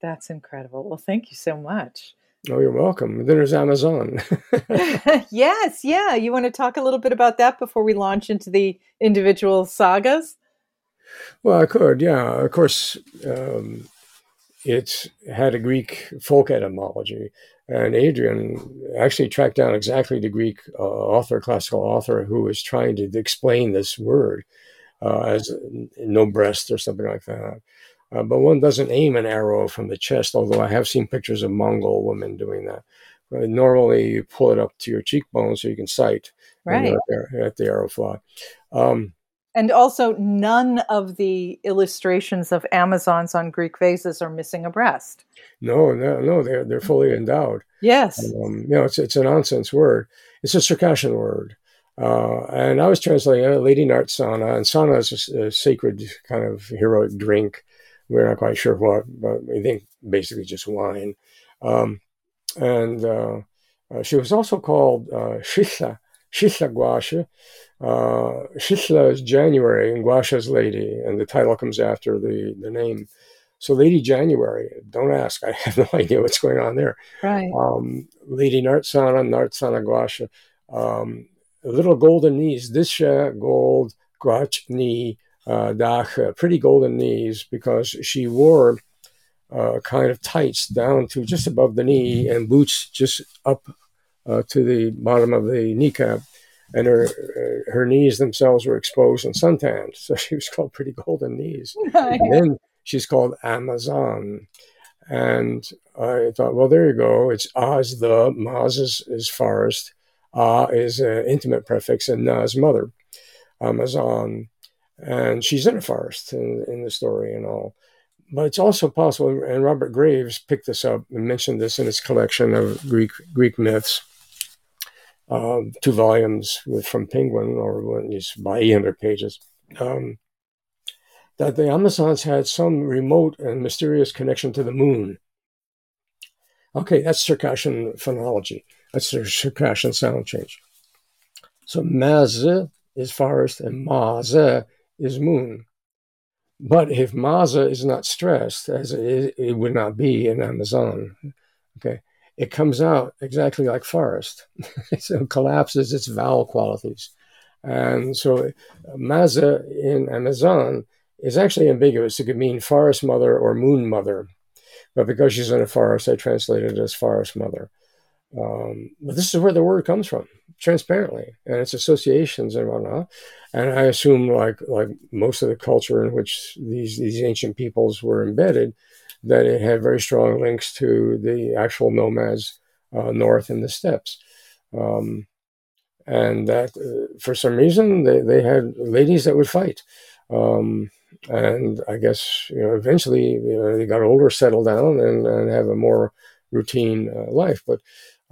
That's incredible. Well, thank you so much.
Oh, you're welcome. Then there's Amazon.
yes, yeah. You want to talk a little bit about that before we launch into the individual sagas?
Well, I could, yeah. Of course, um, it had a Greek folk etymology, and Adrienne actually tracked down exactly the Greek uh, author, classical author, who was trying to explain this word uh, as no breast or something like that. Uh, but one doesn't aim an arrow from the chest, although I have seen pictures of Mongol women doing that. Uh, normally, you pull it up to your cheekbone so you can sight
right.
at the arrow fly. Um,
and also, none of the illustrations of Amazons on Greek vases are missing a breast.
No, no, no, they're they're fully endowed.
Yes,
um, you know, it's it's a nonsense word. It's a Circassian word, uh, and I was translating uh, Lady Nartsana, and sana is a, a, sacred kind of heroic drink. We're not quite sure what, but we think basically just wine. Um, and uh, uh she was also called uh, Shitha, Shitha Guasha, uh, Shishla is January and Guasha's Lady, and the title comes after the, the name. So Lady January, don't ask. I have no idea what's going on there.
Right.
Um, Lady Nartsana, Nartsana Guasha. Um, little golden knees, Disha gold, Guach knee, uh, Dach, pretty golden knees because she wore uh, kind of tights down to just above the knee and boots just up uh, to the bottom of the kneecap and her uh, her knees themselves were exposed and suntanned. So she was called Pretty Golden Knees. and then she's called Amazon. And I thought, well, there you go. It's Oz the, Maz is, is forest, Ah is an intimate prefix, and Na is mother, Amazon. And she's in a forest in, in the story and all. But it's also possible, and Robert Graves picked this up and mentioned this in his collection of Greek Greek myths um, two volumes with, from Penguin, or is by 800 pages, um, that the Amazons had some remote and mysterious connection to the moon. Okay, that's Circassian phonology. That's Circassian sound change. So Maz is forest and Maze is moon. But if Maza is not stressed, as it, is, it would not be in Amazon, okay, it comes out exactly like forest. so it collapses its vowel qualities. And so Maza in Amazon is actually ambiguous. It could mean forest mother or moon mother. But because she's in a forest, I translated it as forest mother. Um, but this is where the word comes from, transparently, and its associations and whatnot. And I assume, like like most of the culture in which these these ancient peoples were embedded, that it had very strong links to the actual nomads uh, north in the steppes. Um, and that uh, for some reason they, they had ladies that would fight. Um, and I guess you know eventually you know, they got older, settled down, and, and have a more routine uh, life. But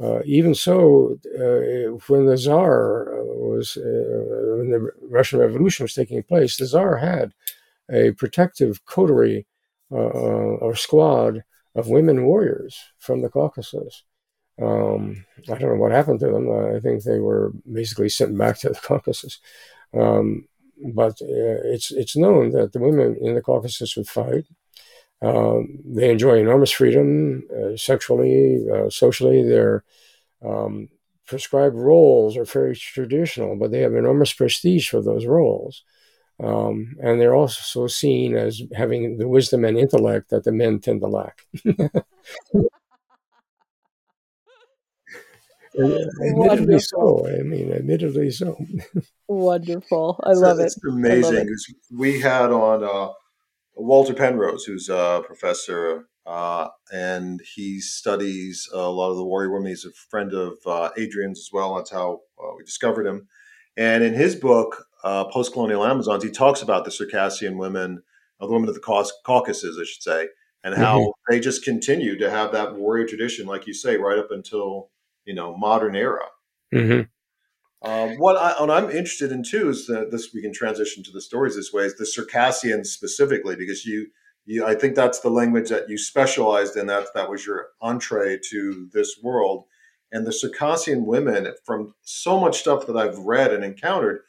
uh, even so, uh, when the Tsar uh, was when the Russian Revolution was taking place, the Tsar had a protective coterie uh, or squad of women warriors from the Caucasus. Um, I don't know what happened to them. I think they were basically sent back to the Caucasus. Um, but uh, it's it's known that the women in the Caucasus would fight. Um, they enjoy enormous freedom uh, sexually, uh, socially. Their um, prescribed roles are very traditional, but they have enormous prestige for those roles. Um, and they're also seen as having the wisdom and intellect that the men tend to lack. admittedly so. I mean, admittedly so.
Wonderful. I love
it's,
it.
It's amazing. It. We had on uh, Walter Penrose, who's a professor, uh, and he studies a lot of the warrior women. He's a friend of uh, Adrienne's as well. That's how uh, we discovered him. And in his book, uh, Post Colonial Amazons, he talks about the Circassian women, uh, the women of the Caucasus, I should say, and how they just continue to have that warrior tradition, like you say, right up until you know modern era.
hmm
Um, what, I, what I'm interested in too is that this we can transition to the stories this way is the Circassians specifically because you you I think that's the language that you specialized in that that was your entree to this world. And the Circassian women from so much stuff that I've read and encountered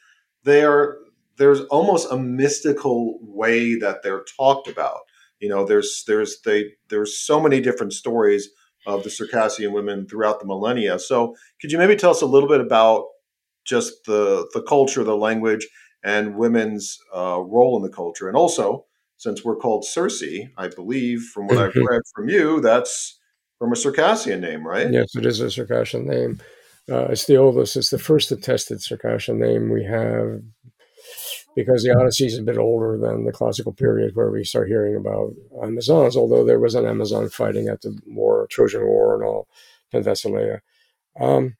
they are there's almost a mystical way that they're talked about. You know there's there's they there's so many different stories of the Circassian women throughout the millennia. So could you maybe tell us a little bit about just the the culture, the language, and women's uh, role in the culture. And also, since we're called Circe, I believe from what I've read from you, that's from a Circassian name, right?
Yes, it is a Circassian name. Uh, it's the oldest, it's the first attested Circassian name we have because the Odyssey is a bit older than the classical period where we start hearing about Amazons, although there was an Amazon fighting at the war, Trojan War and all, Penthesilea. Um,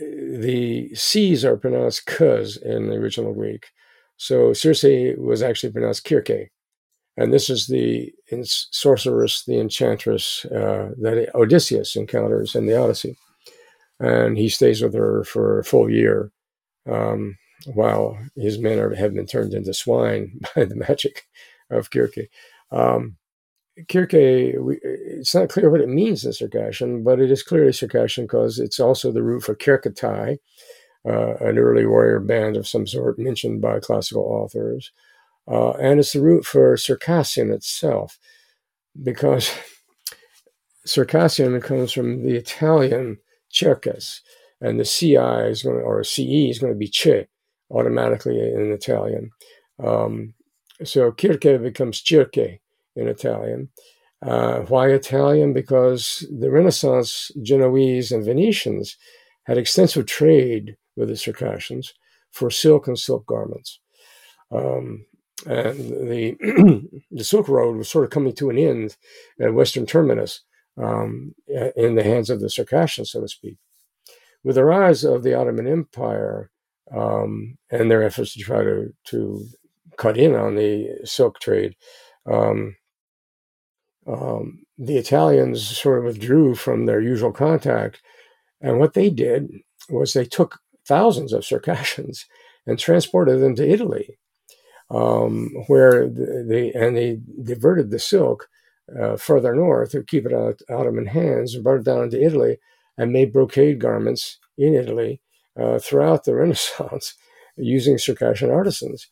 the C's are pronounced cuz in the original Greek. So Circe was actually pronounced Kirke. And this is the sorceress, the enchantress uh, that Odysseus encounters in the Odyssey. And he stays with her for a full year um, while his men are, have been turned into swine by the magic of Kirke. Um, Kirke, it's not clear what it means in Circassian, but it is clearly Circassian because it's also the root for Kirkatai, uh, an early warrior band of some sort mentioned by classical authors. Uh, and it's the root for Circassian itself, because Circassian comes from the Italian cercas, and the CI is going to, or CE is going to be che automatically in Italian. Um, so Kirke becomes circe in Italian. Uh, why Italian? Because the Renaissance Genoese and Venetians had extensive trade with the Circassians for silk and silk garments. Um, and the the Silk Road was sort of coming to an end at Western Terminus um, in the hands of the Circassians, so to speak. With the rise of the Ottoman Empire um, and their efforts to try to, to cut in on the silk trade, um, um, the Italians sort of withdrew from their usual contact. And what they did was they took thousands of Circassians and transported them to Italy, um, where they and they diverted the silk uh, further north to keep it out of Ottoman hands and brought it down into Italy and made brocade garments in Italy uh, throughout the Renaissance using Circassian artisans.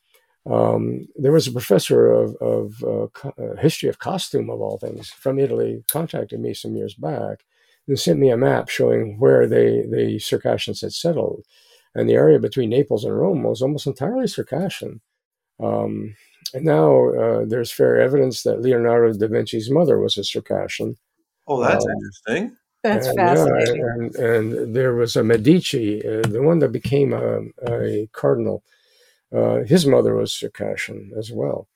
Um, there was a professor of, of uh, co- uh, history of costume, of all things, from Italy, contacted me some years back and sent me a map showing where they, the Circassians had settled. And the area between Naples and Rome was almost entirely Circassian. Um, and now uh, there's fair evidence that Leonardo da Vinci's mother was a Circassian.
Oh, that's
Um,
interesting.
That's
and,
fascinating.
Yeah, and, and there was a Medici, uh, the one that became a, a cardinal. Uh, his mother was Circassian as well.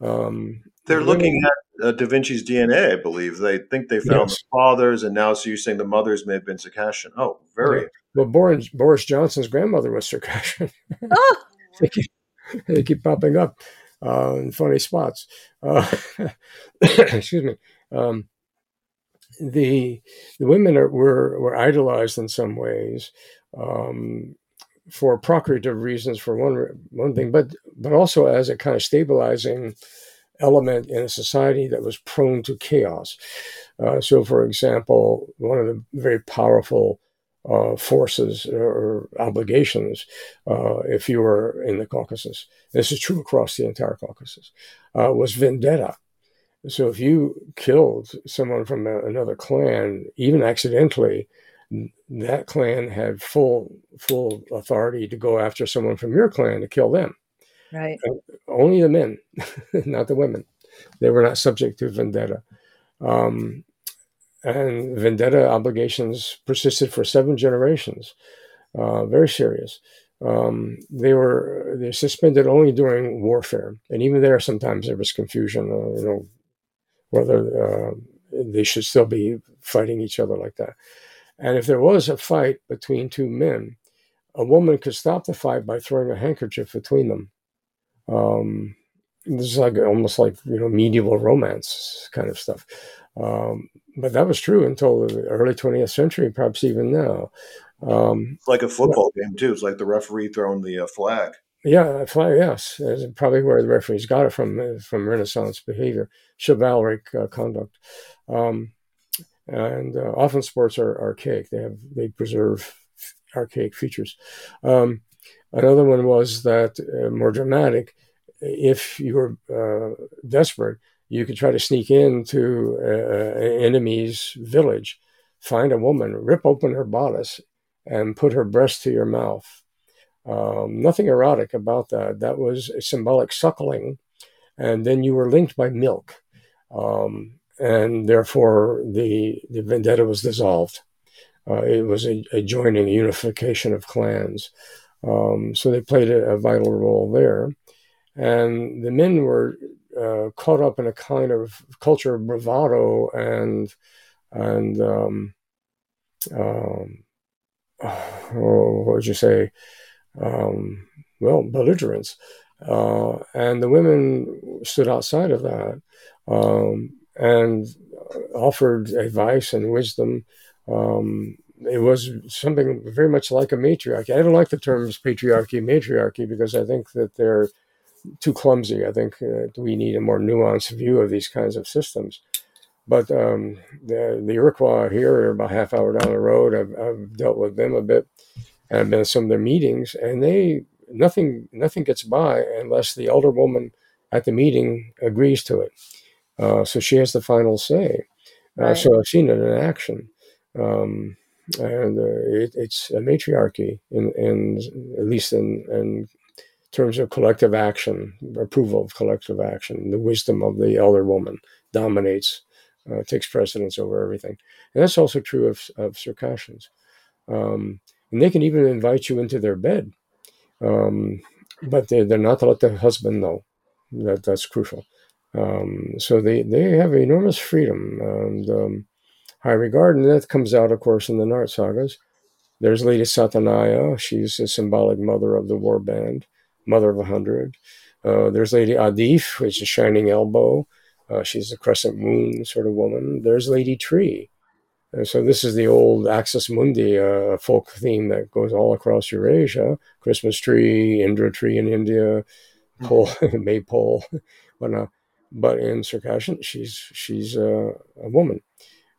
Um,
They're
women-
looking at uh, Da Vinci's DNA, I believe. They think they found
Yes.
the fathers, and now so you're saying the mothers may have been Circassian. Oh, very.
Yeah. Well, Boris, Boris Johnson's grandmother was Circassian.
Oh,
they, keep, they keep popping up uh, in funny spots. Uh, excuse me. Um, the the women are, were were idolized in some ways um, for procreative reasons, for one one thing, but but also as a kind of stabilizing element in a society that was prone to chaos. Uh, so, for example, one of the very powerful uh, forces or obligations, uh, if you were in the Caucasus, this is true across the entire Caucasus, uh, was vendetta. So, if you killed someone from a, another clan, even accidentally, that clan had full full authority to go after someone from your clan to kill them.
right.
Only the men, not the women. They were not subject to vendetta. Um, and vendetta obligations persisted for seven generations. Uh, very serious. Um, they were they suspended only during warfare, and even there, sometimes there was confusion. Uh, you know whether uh, they should still be fighting each other like that. And if there was a fight between two men, a woman could stop the fight by throwing a handkerchief between them. Um, this is like almost like you know medieval romance kind of stuff. Um, but that was true until the early 20th century, perhaps even now. Um,
It's like a football game too. It's like the referee throwing the uh, flag.
yeah, flag. yes, that's probably where the referees got it from uh, from Renaissance behavior, chivalric uh, conduct, um, and uh, often sports are archaic. They have they preserve archaic features. Um, another one was that uh, more dramatic. If you were uh, desperate, you could try to sneak into uh, an enemy's village, find a woman, rip open her bodice, and put her breast to your mouth. Um, nothing erotic about that. That was a symbolic suckling, and then you were linked by milk, um, and therefore the the vendetta was dissolved. Uh, it was a, a joining, a unification of clans. Um, so they played a, a, vital role there, and the men were uh, caught up in a kind of culture of bravado and and um, um, oh, what would you say? Um, well, belligerence. Uh, and the women stood outside of that um, and offered advice and wisdom. Um, it was something very much like a matriarchy. I don't like the terms patriarchy, matriarchy, because I think that they're too clumsy. I think uh, we need a more nuanced view of these kinds of systems. But um, the, the Iroquois here are about half hour down the road. I've, I've dealt with them a bit, and I've been at some of their meetings, and they nothing nothing gets by unless the elder woman at the meeting agrees to it. Uh, so she has the final say. Uh, right. So I've seen it in action, um, and uh, it, it's a matriarchy in, in at least in, in terms of collective action, approval of collective action. The wisdom of the elder woman dominates uh, takes precedence over everything. And that's also true of, of Circassians. Um, and they can even invite you into their bed, um, but they, they're not to let the husband know. That that's crucial. Um, so they they have enormous freedom and um, high regard, and that comes out, of course, in the Nart sagas. There's Lady Satanaya. She's the symbolic mother of the war band, mother of a hundred. Uh, there's Lady Adif, which is shining elbow. Uh, she's a crescent moon sort of woman. There's Lady Tree. And so this is the old Axis Mundi uh, folk theme that goes all across Eurasia. Christmas tree, Indra tree in India, pole, maypole, whatnot. But in Circassian, she's she's uh, a woman,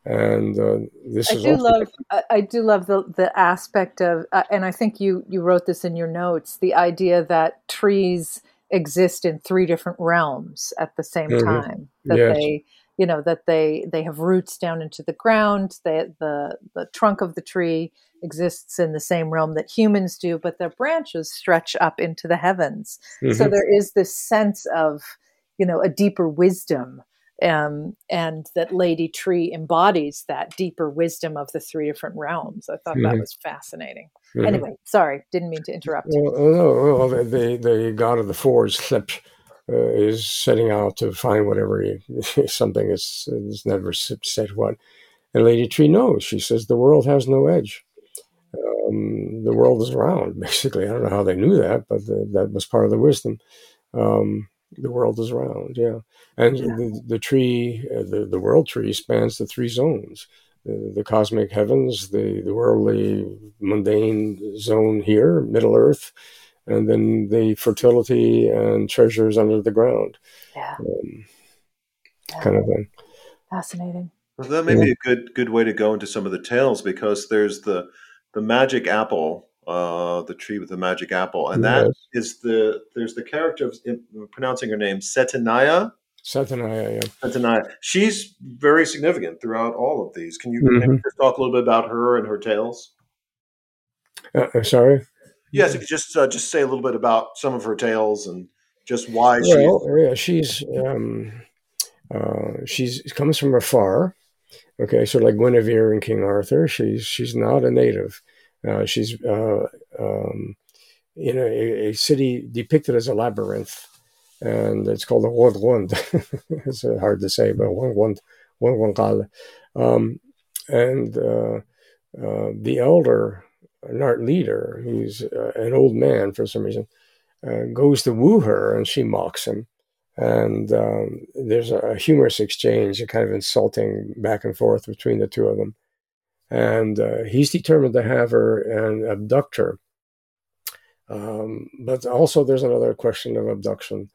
and uh, this
I
is.
do love. I do love the the aspect of, uh, and I think you you wrote this in your notes. The idea that trees exist in three different realms at the same mm-hmm. time that yes. they you know that they they have roots down into the ground they, the the trunk of the tree exists in the same realm that humans do but their branches stretch up into the heavens mm-hmm. so there is this sense of you know a deeper wisdom um, and that Lady Tree embodies that deeper wisdom of the three different realms. I thought mm-hmm. that was fascinating. Mm-hmm. Anyway, sorry, didn't mean to interrupt.
Well, no, well, the, the god of the forge, uh, is setting out to find whatever he, something is, is never said what. And Lady Tree knows. She says the world has no edge. Um, the world is round, basically. I don't know how they knew that, but the, that was part of the wisdom. Um, the world is round, yeah. And yeah. The, the tree, uh, the, the world tree spans the three zones the, the cosmic heavens, the, the worldly mundane zone here, Middle Earth, and then the fertility and treasures under the ground.
Yeah. Um,
yeah. Kind of thing.
Fascinating.
Well, that may yeah. be a good good way to go into some of the tales because there's the the magic apple uh, the tree with the magic apple, and that yes. is the there's the character of pronouncing her name Setanaya.
Setanaya, yeah.
Setanaya. She's very significant throughout all of these. Can you mm-hmm. just talk a little bit about her and her tales?
Uh, uh, sorry.
Yes, if you just uh, just say a little bit about some of her tales and just why
well, she. Yeah, she's um, uh, she's comes from afar. Okay, so like Guinevere and King Arthur, she's she's not a native. Uh, she's uh, um, in a, a, city depicted as a labyrinth, and it's called the Rond. it's uh, hard to say, but Rond Rond um, And the elder a Nart leader, who's an old man for some reason, goes to woo her, and she mocks him. and um, there's a, humorous exchange, a kind of insulting back and forth between the two of them. And uh, he's determined to have her and abduct her. Um, but also, there's another question of abduction,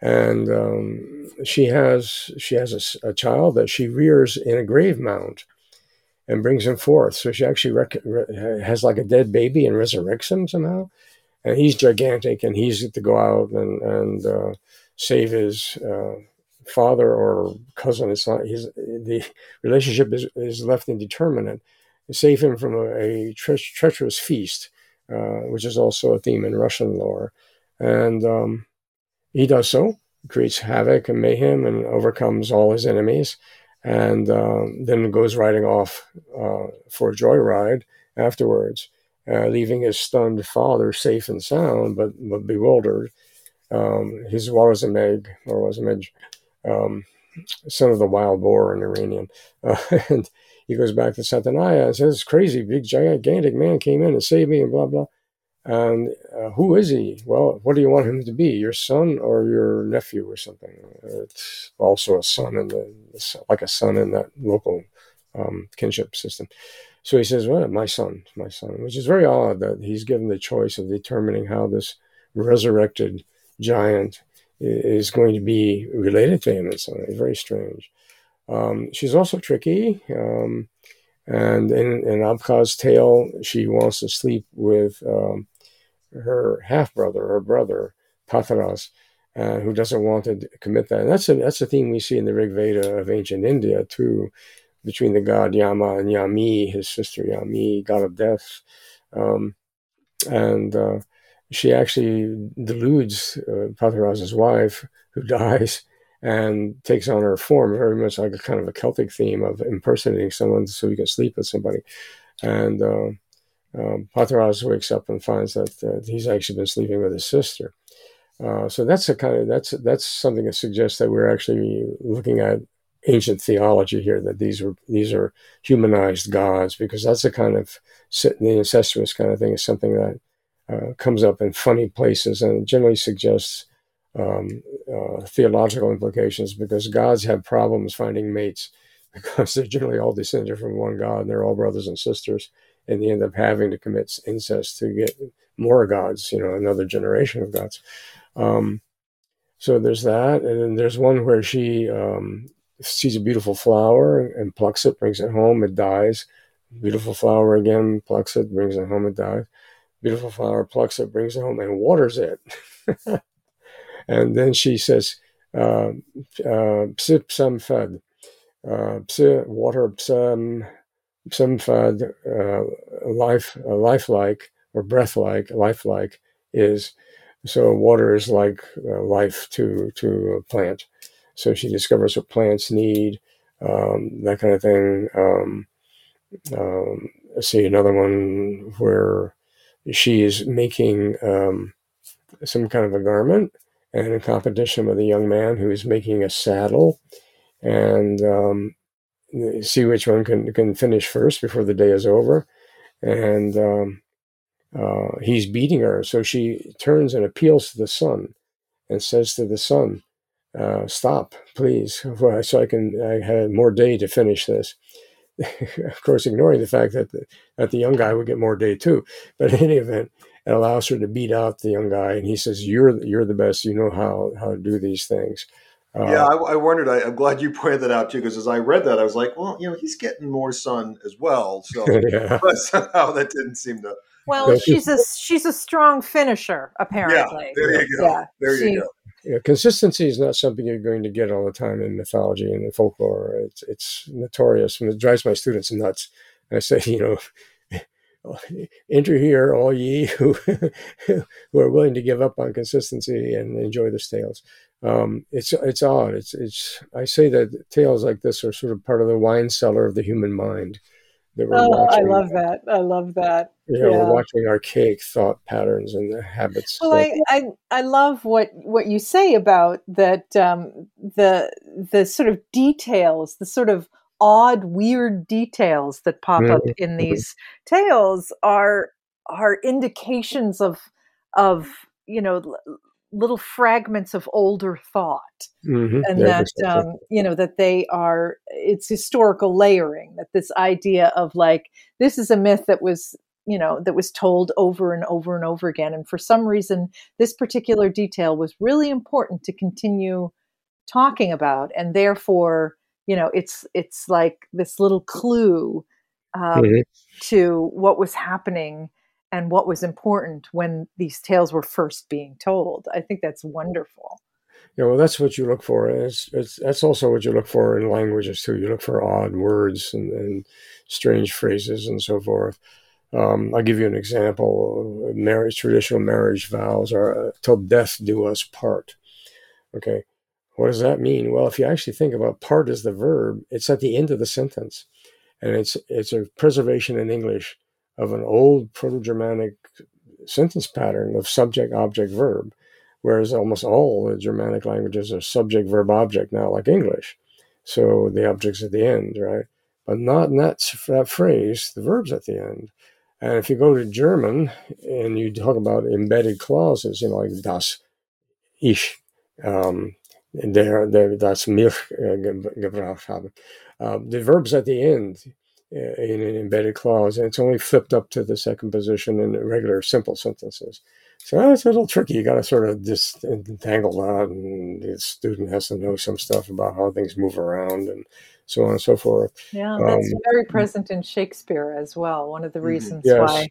and um, she has she has a, a, child that she rears in a grave mound and brings him forth. So she actually rec- re- has like a dead baby and resurrects him somehow. And he's gigantic, and he's to go out and and uh, save his uh, father or cousin. It's not his. The relationship is, is left indeterminate. Save him from a, a tre- treacherous feast, uh, which is also a theme in Russian lore, and um, he does so. Creates havoc and mayhem and overcomes all his enemies, and um, then goes riding off uh, for a joyride afterwards, uh, leaving his stunned father safe and sound, but, but bewildered um, he's Warazameg, or Wazameg, um, son of the wild boar in Iranian. Uh, and he goes back to Satanaya and says, crazy, big, gigantic man came in and saved me and blah, blah. And uh, who is he? Well, what do you want him to be? Your son or your nephew or something? It's also a son in the, like a son in that local um, kinship system. So he says, well, my son, my son, which is very odd that he's given the choice of determining how this resurrected giant is going to be related to him in some way. Very strange. Um, she's also tricky. Um, and in, in tale, she wants to sleep with um, her half brother, her brother, Patharas, uh, who doesn't want to commit that. And that's a, that's a theme we see in the Rig Veda of ancient India, too, between the god Yama and Yami, his sister Yami, god of death. Um, and uh, she actually deludes uh, Patharas's wife, who dies and takes on her form, very much like a kind of a Celtic theme of impersonating someone so you can sleep with somebody. And uh, um, wakes up and finds that uh, he's actually been sleeping with his sister. Uh, so that's a kind of that's that's something that suggests that we're actually looking at ancient theology here that these are these are humanized gods because that's a kind of the incestuous kind of thing is something that uh, comes up in funny places and generally suggests um, uh, theological implications because gods have problems finding mates because they're generally all descended from one god and they're all brothers and sisters and they end up having to commit incest to get more gods, you know, another generation of gods. Um, so there's that, and then there's one where she um, sees a beautiful flower and plucks it, brings it home, it dies. Beautiful flower again, plucks it, brings it home, it dies beautiful flower, plucks it, brings it home, and waters it. and then she says, uh, uh, fed. Uh, water psam, psam fed, uh, life, uh, lifelike, or breath-like, lifelike is, so water is like uh, life to, to a plant. So she discovers what plants need, um, that kind of thing. Um, um, see another one where she is making um, some kind of a garment and in competition with a young man who is making a saddle and um, see which one can, can finish first before the day is over. And um, uh, he's beating her. So she turns and appeals to the sun and says to the sun, uh, Stop, please, so I can I have more day to finish this. of course, ignoring the fact that the, that the young guy would get more day too. But in any event, it allows her to beat out the young guy, and he says, "You're you're the best. You know how how to do these things."
Uh, yeah, I, I wondered. I, am glad you pointed that out too, because as I read that, I was like, "Well, you know, he's getting more sun as well." So, yeah. but somehow that didn't seem to.
Well, she's a she's a strong finisher, apparently.
Yeah, there you go. Yeah, there you she, you
yeah, consistency is not something you're going to get all the time in mythology and in folklore. It's it's notorious, and it drives my students nuts. And I say, you know, enter here, all ye who who are willing to give up on consistency and enjoy the tales. Um, it's it's odd. It's it's. I say that tales like this are sort of part of the wine cellar of the human mind
that we're oh, watching. I love that. I love that.
You know, yeah. we're watching archaic thought patterns and the habits.
Well, that, I, I, I love what what you say about that um, the the sort of details, the sort of odd, weird details that pop mm-hmm. up in these tales are are indications of of you know little fragments of older thought
Mhm.
and that um, you know that they are it's historical layering that this idea of like this is a myth that was you know that was told over and over and over again and for some reason this particular detail was really important to continue talking about and therefore you know it's it's like this little clue um,
Mhm.
to what was happening and what was important when these tales were first being told i think that's wonderful
Yeah, well, that's what you look for. It's, it's that's also what you look for in languages too. You look for odd words and, and strange phrases and so forth. Um, I'll give you an example. Marriage, traditional marriage vows are uh, "till death do us part." Okay, what does that mean? Well, if you actually think about "part" as the verb, it's at the end of the sentence, and it's it's a preservation in English of an old Proto-Germanic sentence pattern of subject, object, verb whereas almost all the Germanic languages are subject, verb, object now, like English. So the object's at the end, right? But not in that, that phrase, the verb's at the end. And if you go to German and you talk about embedded clauses, you know, like das, ich, um, der, der, das mich uh, ge- gebraucht habe. Uh, the verb's at the end in an embedded clause, and it's only flipped up to the second position in regular simple sentences. So it's a little tricky. You got to sort of just entangle that, and the student has to know some stuff about how things move around and so on and so forth.
Yeah, that's
Um,
very present in Shakespeare as well. One of the
Mhm.
reasons
Yes.
why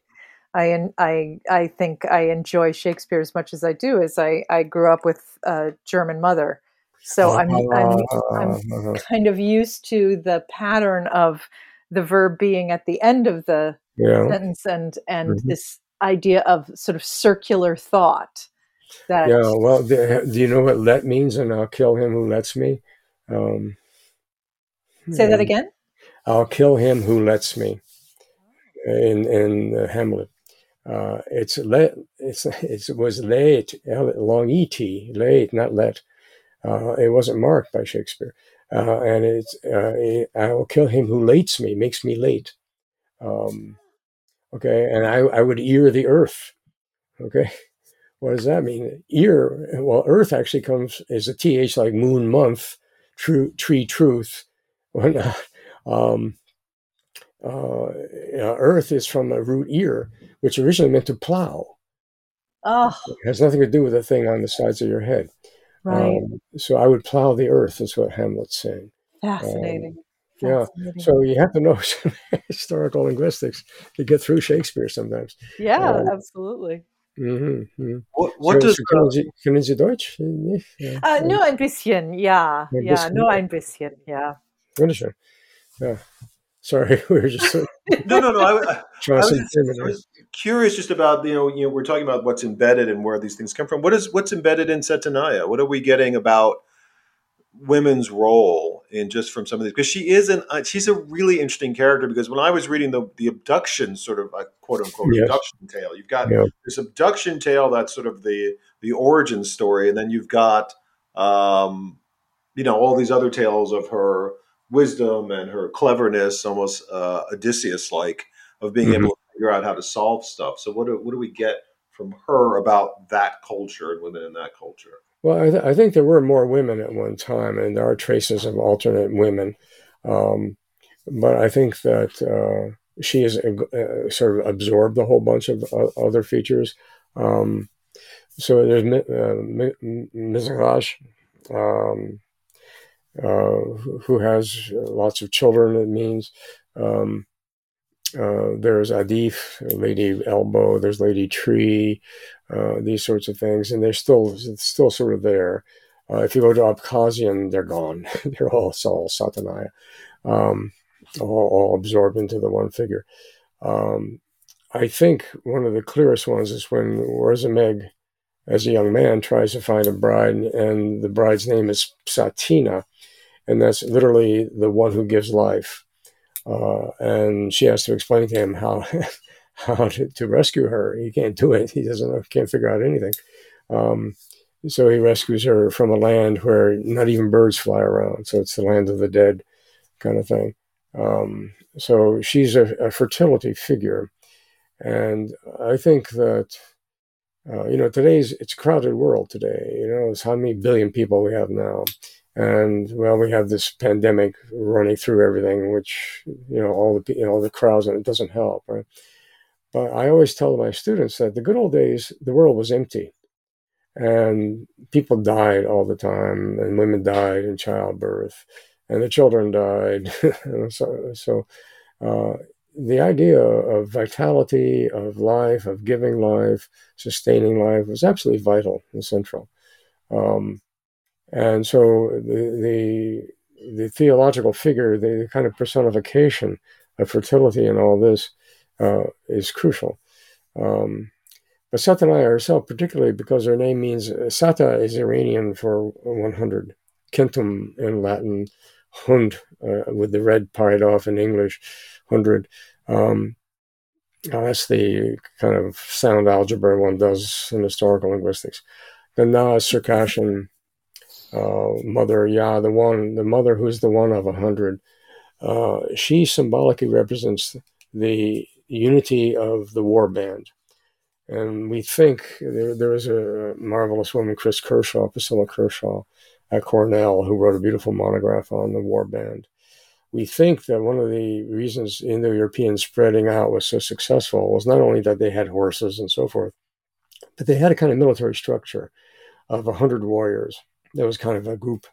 I I I think I enjoy Shakespeare as much as I do is I I grew up with a German mother, so I'm I'm I'm
Uh,
kind of used to the pattern of the verb being at the end of the
yeah.
sentence and and
Mhm.
this idea of sort of circular thought that
Yeah, well, do, do you know what let means? And I'll kill him who lets me. Um,
say that again.
I'll kill him who lets me. In in uh, Hamlet, uh, it's let. It's it was late, long et late, not let. Uh, it wasn't marked by Shakespeare, uh, and it's uh, I will kill him who lates me, makes me late. Um, okay, and I I would ear the earth. Okay, what does that mean? Ear. Well, earth actually comes is a th like moon month, true tree truth. When, um, uh, uh, earth is from a root ear, which originally meant to plow.
Oh,
It has nothing to do with the thing on the sides of your head.
Right.
Um, so I would plow the earth, is what Hamlet's saying.
Fascinating.
yeah, So you have to know some historical linguistics to get through Shakespeare sometimes.
yeah,
um,
absolutely.
hmm
What, what
so,
does
so
the,
können, Sie, Deutsch? Nicht? Ja.
Uh, nur ein bisschen, ja,
Ein
ja,
bisschen,
nur ein bisschen, ja.
Wunderschön. Yeah. Sorry, we were just sort of
no, no, no. I, I, I was, I was curious just about you know you know we're talking about what's embedded and where these things come from. What is what's embedded in Satanaya? What are we getting about women's role in just from some of these? Because she is an uh, she's a really interesting character. Because when I was reading the the abduction sort of uh, quote unquote
Yes.
abduction tale, you've got
Yeah.
this abduction tale that's sort of the the origin story, and then you've got um, you know all these other tales of her wisdom and her cleverness, almost uh, Odysseus like, of being
Mhm.
able to figure out how to solve stuff. So what do what do we get from her about that culture and women in that culture?
Well, I, th- I think there were more women at one time, and there are traces of alternate women. Um, but I think that uh, she has uh, uh, sort of absorbed a whole bunch of uh, other features. Um, so there's uh, Mizraj, um, who who has lots of children, it means. Um, uh, there's Adif, Lady Elbow, there's Lady Tree, uh, these sorts of things, and they're still still sort of there. Uh, if you go to Abkhazian, they're gone. they're all, all Satanaya, um, all, all absorbed into the one figure. Um, I think one of the clearest ones is when Uruzmag, as a young man, tries to find a bride, and the bride's name is Satina, and that's literally the one who gives life. Uh, and she has to explain to him how how to, to rescue her. He can't do it. He doesn't know, can't figure out anything. Um, so he rescues her from a land where not even birds fly around. So it's the land of the dead, kind of thing. Um, so she's a, a fertility figure, and I think that uh, you know, today's it's a crowded world today. You know, it's how many billion people we have now, and well, we have this pandemic running through everything, which you know, all the you know, all the crowds, and it doesn't help, right? But I always tell my students that the good old days, the world was empty, and people died all the time, and women died in childbirth, and the children died. so, so uh, the idea of vitality, of life, of giving life, sustaining life was absolutely vital and central. Um, and so the, the, the theological figure, the kind of personification of fertility and all this uh, is crucial. Um, but Satanaya herself, particularly because her name means uh, Sata is Iranian for 100, centum in Latin, hund uh, with the red pied off in English, 100. Um, uh, that's the kind of sound algebra one does in historical linguistics. The Na Circassian uh, mother, Ya, the one, the mother who's the one of a hundred. Uh, she symbolically represents the unity of the war band. And we think there, there was a marvelous woman, Kris Kershaw, Priscilla Kershaw at Cornell, who wrote a beautiful monograph on the war band we think that one of the reasons Indo-European spreading out was so successful was not only that they had horses and so forth, but they had a kind of military structure of a hundred warriors. That was kind of a group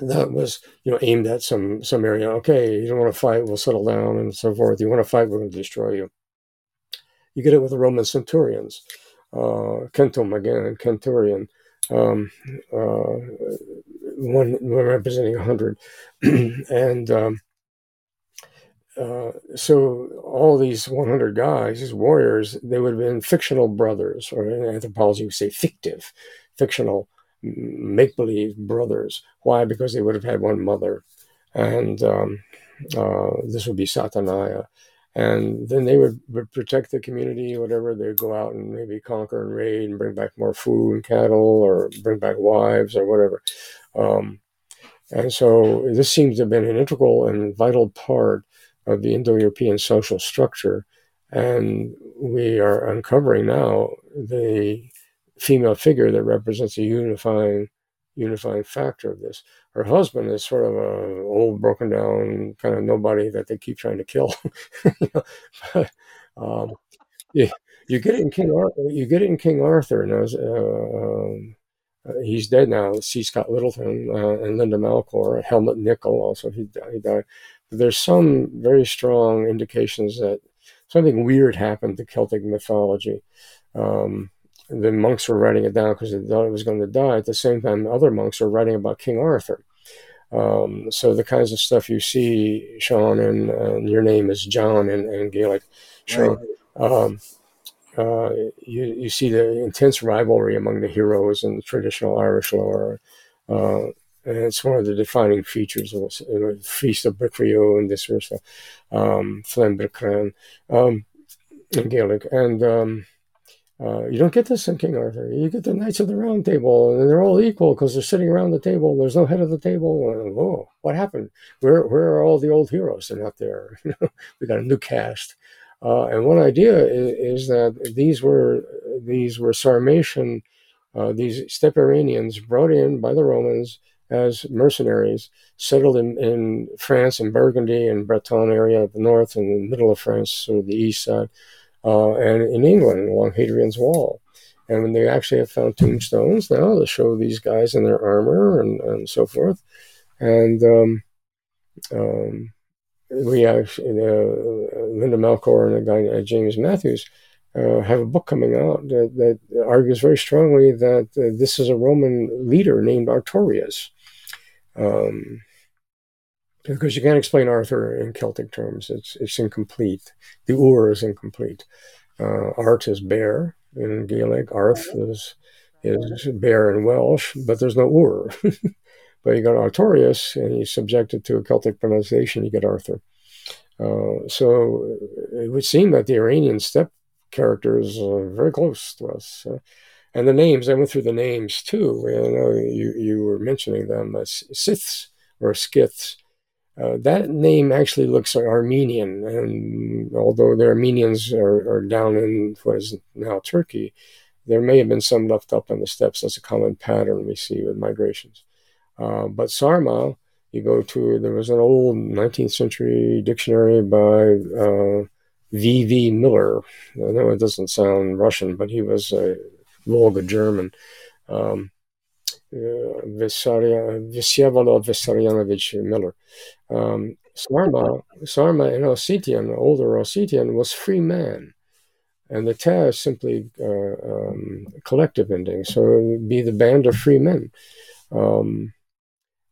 that was, you know, aimed at some some area. Okay, you don't want to fight, we'll settle down and so forth. You want to fight, we're going to destroy you. You get it with the Roman centurions, uh, centum again, centurion. Um, uh, one, representing 100. and um, uh, so all these 100 guys, these warriors, they would have been fictional brothers, or in anthropology, we say fictive, fictional, make believe brothers. Why? Because they would have had one mother. And um, uh, this would be Satanaya and then they would, would protect the community whatever they'd go out and maybe conquer and raid and bring back more food and cattle or bring back wives or whatever um, and so this seems to have been an integral and vital part of the indo-european social structure and we are uncovering now the female figure that represents a unifying unifying factor of this. Her husband is sort of a old, broken down kind of nobody that they keep trying to kill. um, you, you, get it in King Arthur. You get it in King Arthur. And was, uh, um, he's dead now. C. Scott Littleton uh, and Linda Malcor, Helmut Nickel also he, he died. But there's some very strong indications that something weird happened to Celtic mythology. Um, the monks were writing it down because they thought it was going to die. At the same time, other monks were writing about King Arthur. Um, so the kinds of stuff you see, Sean, and, and your name is John in, in Gaelic, Sean. Right. Um, uh, you, you see the intense rivalry among the heroes in the traditional Irish lore. Uh, and it's one of the defining features of the Feast of Bricriu and this stuff, um, Flamme um, in Gaelic. And um, uh, you don't get this in King Arthur. You get the Knights of the Round Table, and they're all equal because they're sitting around the table. There's no head of the table. And, whoa, what happened? Where where are all the old heroes? They're not there. we got a new cast. Uh, and one idea is, is, that these were these were Sarmatian, uh, these steppe Iranians brought in by the Romans as mercenaries, settled in, in France and Burgundy and Breton area the north and the middle of France, sort of the east side uh, and in England along Hadrian's Wall. And when they actually have found tombstones now that show these guys in their armor and, and so forth. And um, um, we uh, Linda Malcor and a guy uh, James Matthews uh, have a book coming out that, that argues very strongly that uh, this is a Roman leader named Artorius. Um, because you can't explain Arthur in Celtic terms. It's it's incomplete. The Ur is incomplete. Uh, Art is bear in Gaelic. Arth is is bear in Welsh, but there's no Ur. but you got Artorius, and he's subjected to a Celtic pronunciation. You get Arthur. Uh, so it would seem that the Iranian steppe characters are very close to us. Uh, and the names, I went through the names too. You know, you, you were mentioning them as Siths or Skiths uh, that name actually looks Armenian, and although the Armenians are, are, down in what is now Turkey, there may have been some left up on the steppes. That's a common pattern we see with migrations. Uh, but Sarma, you go to, there was an old 19th century dictionary by uh, V.V. Miller. I know it doesn't sound Russian, but he was a Volga German. Um, uh, Miller. Um, Sarma, Sarma in Ossetian, older Ossetian, was free man. And the ta is simply uh, um, collective ending, so be the band of free men. Um,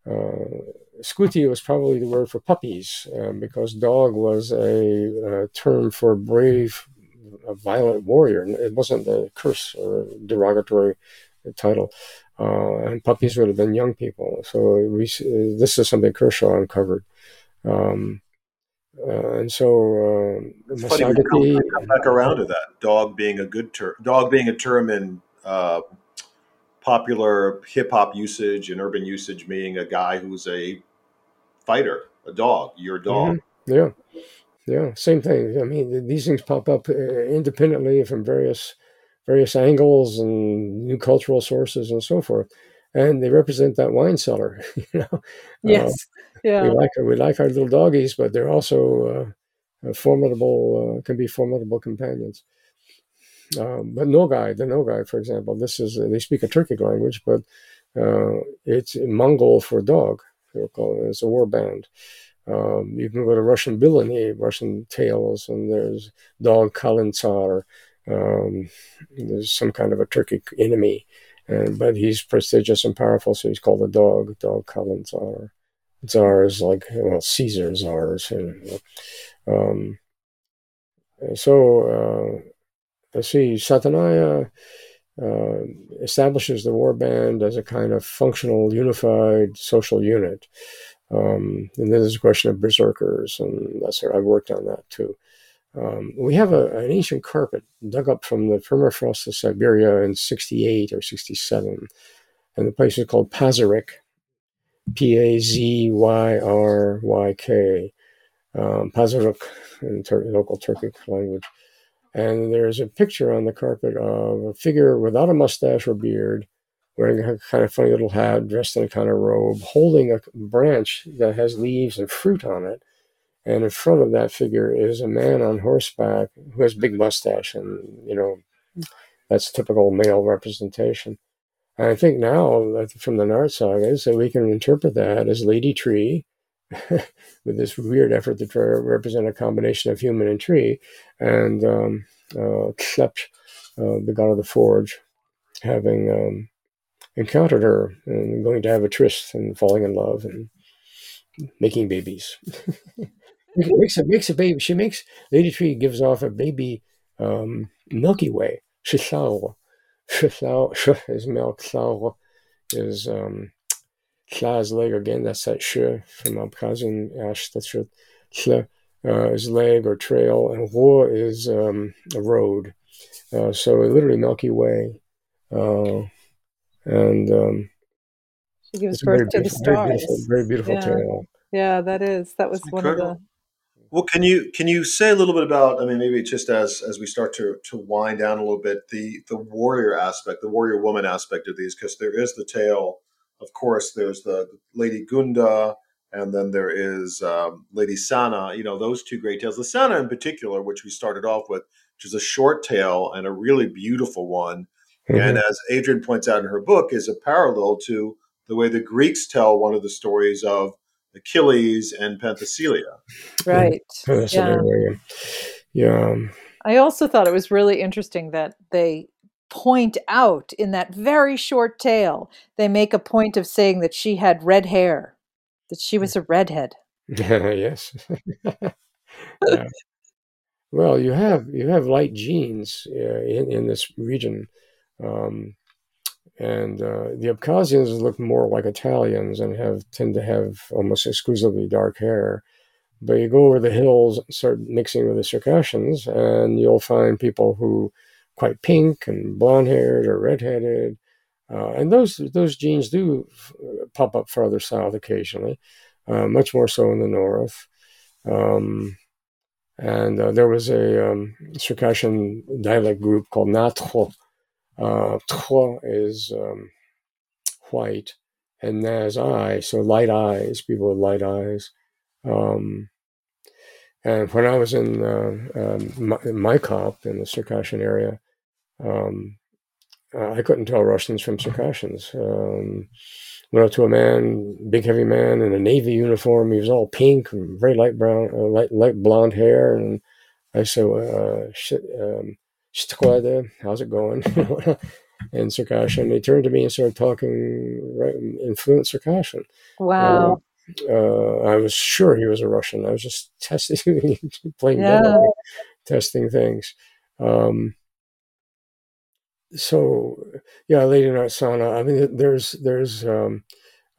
uh, Skuti was probably the word for puppies um, because dog was a, a, term for brave, a violent warrior. It wasn't a curse or derogatory title. Uh, and puppies would have been young people. So we, this is something Kershaw uncovered. Um, uh, and so uh,
funny, come, come, back around to that dog being a good term, dog being a term in uh, popular hip hop usage and urban usage, meaning a guy who's a fighter, a dog, your dog.
Mm-hmm. Yeah, yeah, same thing. I mean, these things pop up uh, independently from various various angles and new cultural sources and so forth, and they represent that wine cellar. You know,
yes, uh, yeah.
We like we like our little doggies, but they're also uh, formidable. Uh, can be formidable companions. Um, but Nogai, the Nogai, for example, this is they speak a Turkic language, but uh, it's Mongol for dog. It's a war band. Um, you can go to Russian byliny, Russian tales, and there's dog Kalintsar. Um, there's some kind of a Turkic enemy, and but he's prestigious and powerful, so he's called a dog, dog Kalintsar. Tsar is like well, Caesar czars. You know. um, so uh, let's see, Satanaya uh, establishes the war band as a kind of functional, unified social unit. Um, and then there's a question of berserkers, and that's I've worked on that too. Um, we have a, an ancient carpet dug up from the permafrost of Siberia in 68 or 67, and the place is called Pazyryk, P A Z Y R Y K, um, in Tur- local Turkic language and there's a picture on the carpet of a figure without a mustache or beard, wearing a kind of funny little hat, dressed in a kind of robe, holding a branch that has leaves and fruit on it. And in front of that figure is a man on horseback who has a big mustache, and you know that's typical male representation. And I think now, from the Nart sagas, that we can interpret that as Lady Tree, with this weird effort to try to represent a combination of human and tree, and um, uh, uh, the god of the forge, having um, encountered her and going to have a tryst and falling in love and making babies. makes a makes a baby. She makes Lady Tree gives off a baby um, Milky Way. Shishao. Shishao is milk. Shao is um, Kla's leg again, that's that sh from Abkhazian ash, that's your sh, uh, is leg or trail, and ro is um, a road. Uh, so literally Milky Way. Uh, and um,
she gives birth to the stars.
Very beautiful, very beautiful
yeah.
tale.
Yeah, that is. That was one of the.
Well, can you can you say a little bit about? I mean, maybe just as as we start to to wind down a little bit, the the warrior aspect, the warrior woman aspect of these, because there is the tale of course, there's the Lady Gunda, and then there is um, Lady Sana. You know, those two great tales. The Sana, in particular, which we started off with, which is a short tale and a really beautiful one. Mm-hmm. And as Adrienne points out in her book, is a parallel to the way the Greeks tell one of the stories of Achilles and Penthesilea.
Right.
yeah. yeah.
I also thought it was really interesting that they point out in that very short tale, they make a point of saying that she had red hair, that she was a redhead.
yes. Well, you have you have light genes uh, in in this region, um, and uh, the Abkhazians look more like Italians and have tend to have almost exclusively dark hair. But you go over the hills and start mixing with the Circassians, and you'll find people who quite pink and blonde haired or redheaded. Uh, and those those genes do pop up farther south occasionally, uh, much more so in the north. Um, and uh, there was a um, Circassian dialect group called Natro, Uh, Tro is um, white, and Naz eye, so light eyes, people with light eyes. Um, and when I was in uh, um, my, Maykop in the Circassian area, um, uh, I couldn't tell Russians from Circassians. Um, went up to a man, big heavy man in a navy uniform. He was all pink, and very light brown, uh, light light blonde hair, and I said, uh, "Shit, um, how's it going?" in Circassian. He turned to me and started talking right in fluent Circassian.
Wow.
Uh, uh, I was sure he was a Russian. I was just testing, playing
Yeah.
demo, testing things. Um, so yeah, Lady Narsana. I mean, there's there's um,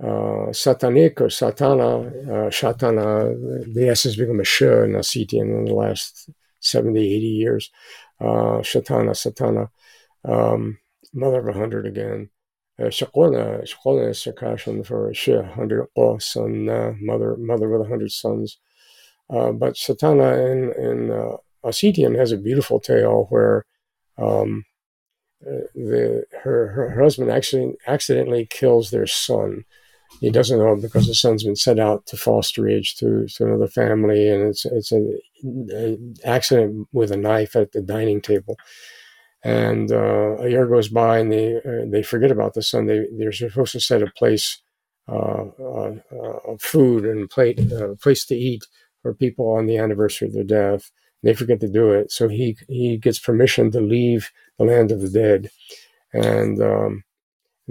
uh, Satanik or Satana, uh, Shatana. The S has become a sh in Ossetian in the last 70, 80 years. Uh, Shatana, Satana, um, mother of a hundred again. Uh, Shakona, Shakona is Circassian for sh, hundred son, uh, mother, mother with a hundred sons. Uh, but Satana in in Ossetian has a beautiful tale where um, the her, her husband actually accidentally kills their son. He doesn't know because the son's been sent out to foster age to, to another family, and it's it's an accident with a knife at the dining table. And uh, a year goes by, and they uh, they forget about the son. They they're supposed to set a place, uh, uh, uh, food and plate uh, place to eat for people on the anniversary of their death. They forget to do it, so he he gets permission to leave the land of the dead, and um,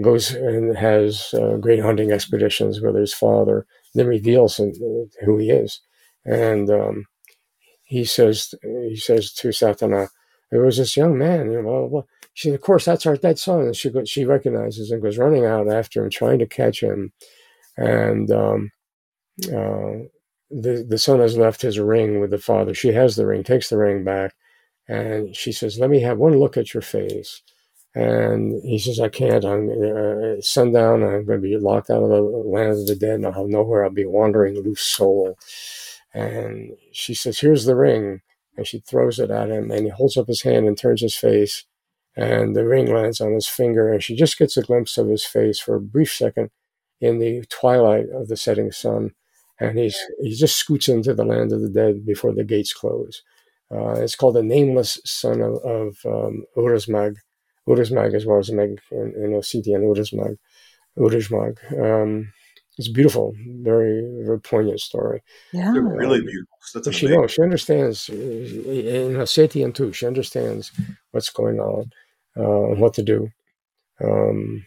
goes and has uh, great hunting expeditions with his father. Then reveals uh, who he is, and um, he says he says to Satana, "There was this young man." You know, blah, blah, blah. She, said, of course, that's our dead son. And she she recognizes and goes running out after him, trying to catch him, and um, uh, the the son has left his ring with the father. She has the ring, takes the ring back, and she says, "Let me have one look at your face." And he says, "I can't. I'm uh, sundown. I'm going to be locked out of the land of the dead, and I'll have nowhere. I'll be wandering loose soul." And she says, "Here's the ring," and she throws it at him, and he holds up his hand and turns his face, and the ring lands on his finger, and she just gets a glimpse of his face for a brief second in the twilight of the setting sun and he's he just scoots into the land of the dead before the gates close. Uh, it's called the nameless son of, of um, Uruzmag. Uruzmag as well as Meg in, in Ossetian, Uruzmag. Uruzmag. Um, it's beautiful, very very poignant story.
Yeah.
They're really beautiful. That's
But she
amazing.
knows, she understands uh, in Ossetian too. She understands what's going on uh, and what to do. Um,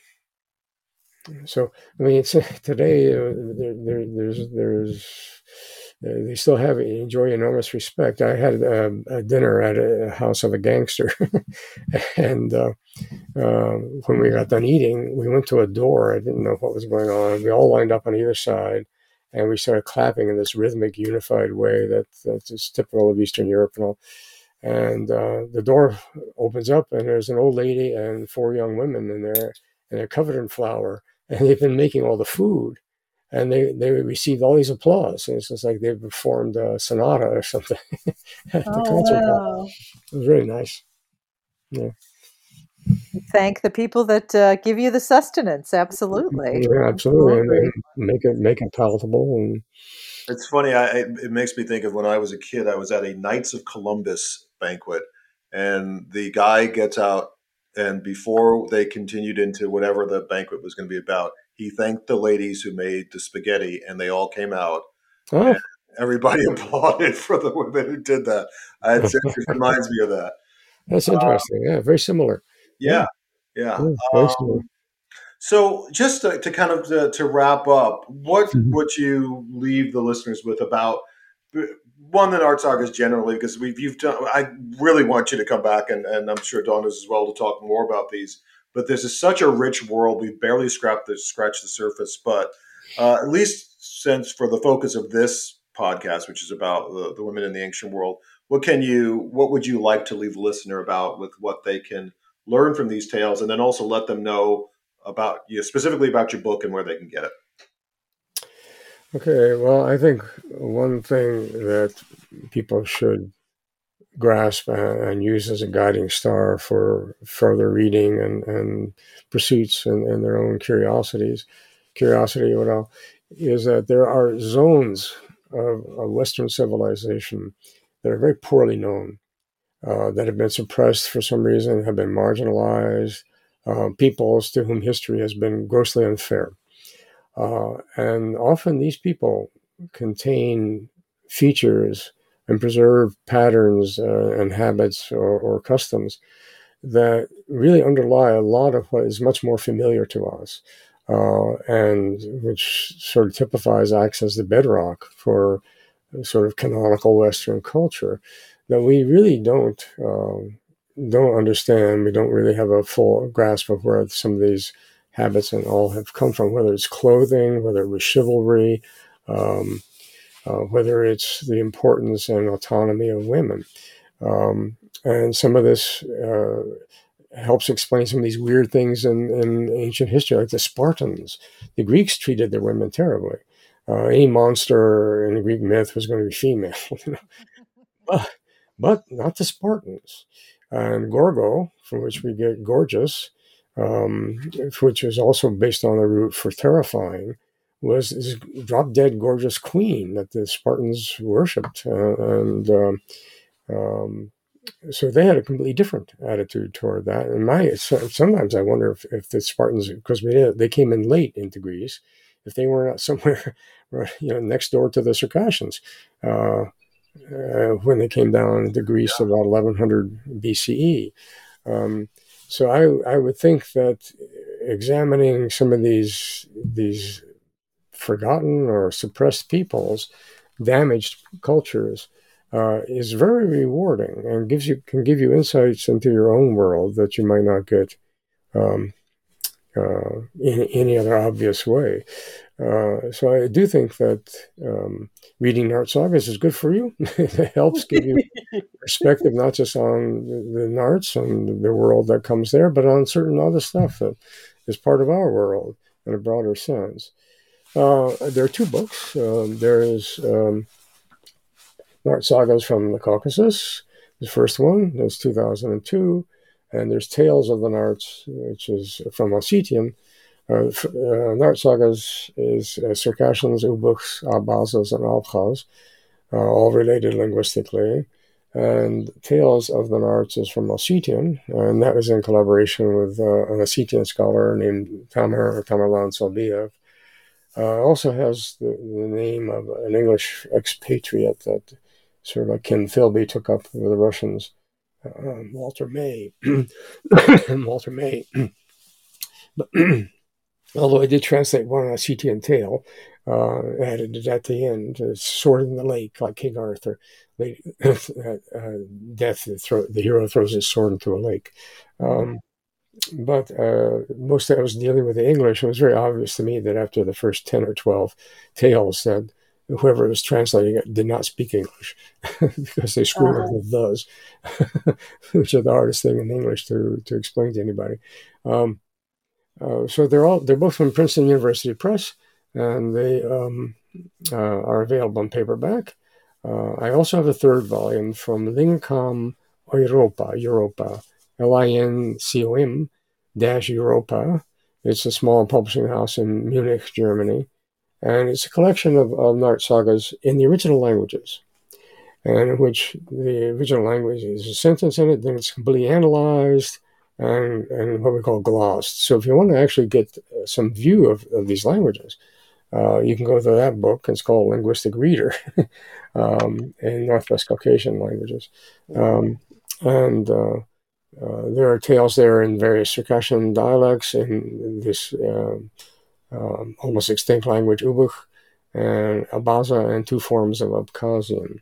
so I mean, it's today uh, there, there, there's there's uh, they still have enjoy enormous respect. I had um, a dinner at a house of a gangster, and uh, uh, when we got done eating, we went to a door. I didn't know what was going on. We all lined up on either side, and we started clapping in this rhythmic, unified way that that's typical of Eastern Europe and all. And uh, the door opens up, and there's an old lady and four young women in there, and they're covered in flour, and they've been making all the food, and they they received all these applause. And it's just like they performed a sonata or something at the
Oh,
concert hall.
wow.
It was really nice.
Thank the people that uh, give you the sustenance. Absolutely.
Yeah, absolutely, and, and make it make it palatable. And
It's funny. I, it it makes me think of when I was a kid. I was at a Knights of Columbus banquet, and the guy gets out, and before they continued into whatever the banquet was going to be about, he thanked the ladies who made the spaghetti, and they all came out.
oh,
Everybody applauded for the women who did that. Uh, it reminds me of that.
that's interesting. Yeah, very similar.
Yeah, yeah.
Yeah, very
Um. So, just to, to kind of to, to wrap up, what
Mhm.
would you leave the listeners with about one that art sagas generally? Because we've you've done. I really want you to come back, and, and I'm sure Dawn does as well to talk more about these. But this is such a rich world. We've barely scratched the scratched the surface. But uh, at least since for the focus of this podcast, which is about the, the women in the ancient world, what can you what would you like to leave the listener about with what they can learn from these tales, and then also let them know about you know, specifically about your book and where they can get it.
Okay, well, I think one thing that people should grasp and, use as a guiding star for further reading and, and pursuits and, and their own curiosities. Curiosity, what else, is that there are zones of, of Western civilization that are very poorly known, uh, that have been suppressed for some reason, have been marginalized, uh, peoples to whom history has been grossly unfair. Uh, and often these people contain features and preserve patterns uh, and habits or, or, customs that really underlie a lot of what is much more familiar to us. Uh, and which sort of typifies acts as the bedrock for sort of canonical Western culture that we really don't um, don't understand. We don't really have a full grasp of where some of these habits and all have come from, whether it's clothing, whether it was chivalry, um, uh, whether it's the importance and autonomy of women. Um, and some of this uh, helps explain some of these weird things in, in, ancient history, like the Spartans. The Greeks treated their women terribly. Uh, any monster in the Greek myth was going to be female, you know? but, but not the Spartans. And Gorgo, from which we get gorgeous, um, which is also based on the root for terrifying, was this drop dead gorgeous queen that the Spartans worshipped. Uh, and um, um, so they had a completely different attitude toward that. And my sometimes I wonder if, if the Spartans, because they came in late into Greece, if they were not somewhere, you know, next door to the Circassians. Uh, uh, when they came down into Greece yeah. about 1100 BCE. Um, so I, I would think that examining some of these these forgotten or suppressed peoples, damaged cultures, uh, is very rewarding and gives you can give you insights into your own world that you might not get um, uh, in any other obvious way. Uh, so I do think that um, reading Nart sagas is good for you. it helps give you perspective not just on the, the Narts and the world that comes there, but on certain other stuff that is part of our world in a broader sense. Uh, there are two books. Um, there is um, Nart Sagas from the Caucasus, the first one, is 2002, and there's Tales of the Narts, which is from Ossetian, uh, uh, Nart sagas is uh, Circassians, Ubykhs, Abazas, and Abkhaz, uh, all related linguistically. And Tales of the Narts is from Ossetian, and that was in collaboration with uh, an Ossetian scholar named Tamer Tamerlan Salbiev. Uh, also has the, the, name of an English expatriate that sort of like Kim Philby took up with the Russians, uh, Walter May. Walter May. but although I did translate one on Ossetian tale, uh, added it at the end, uh, sword in the lake, like King Arthur. uh, death, the, the, hero throws his sword into a lake. Um, but uh, most of I was dealing with the English. It was very obvious to me that after the first 10 or 12 tales, that whoever was translating it did not speak English because they screwed uh-huh. up with those, which are the hardest thing in English to, to explain to anybody. Um, uh, so they're all they're both from Princeton University Press, and they um, uh, are available in paperback. Uh, I also have a third volume from Lincom Europa, Europa, L-I-N-C-O-M dash Europa. It's a small publishing house in Munich, Germany, and it's a collection of, of Nart sagas in the original languages, and in which the original language is a sentence in it, then it's completely analyzed and, and what we call glossed. So if you want to actually get some view of, of these languages, uh, you can go to that book. It's called Linguistic Reader um, in Northwest Caucasian languages. Um, and uh, uh, there are tales there in various Circassian dialects in this um, um, almost extinct language, Ubykh, and Abaza, and two forms of Abkhazian.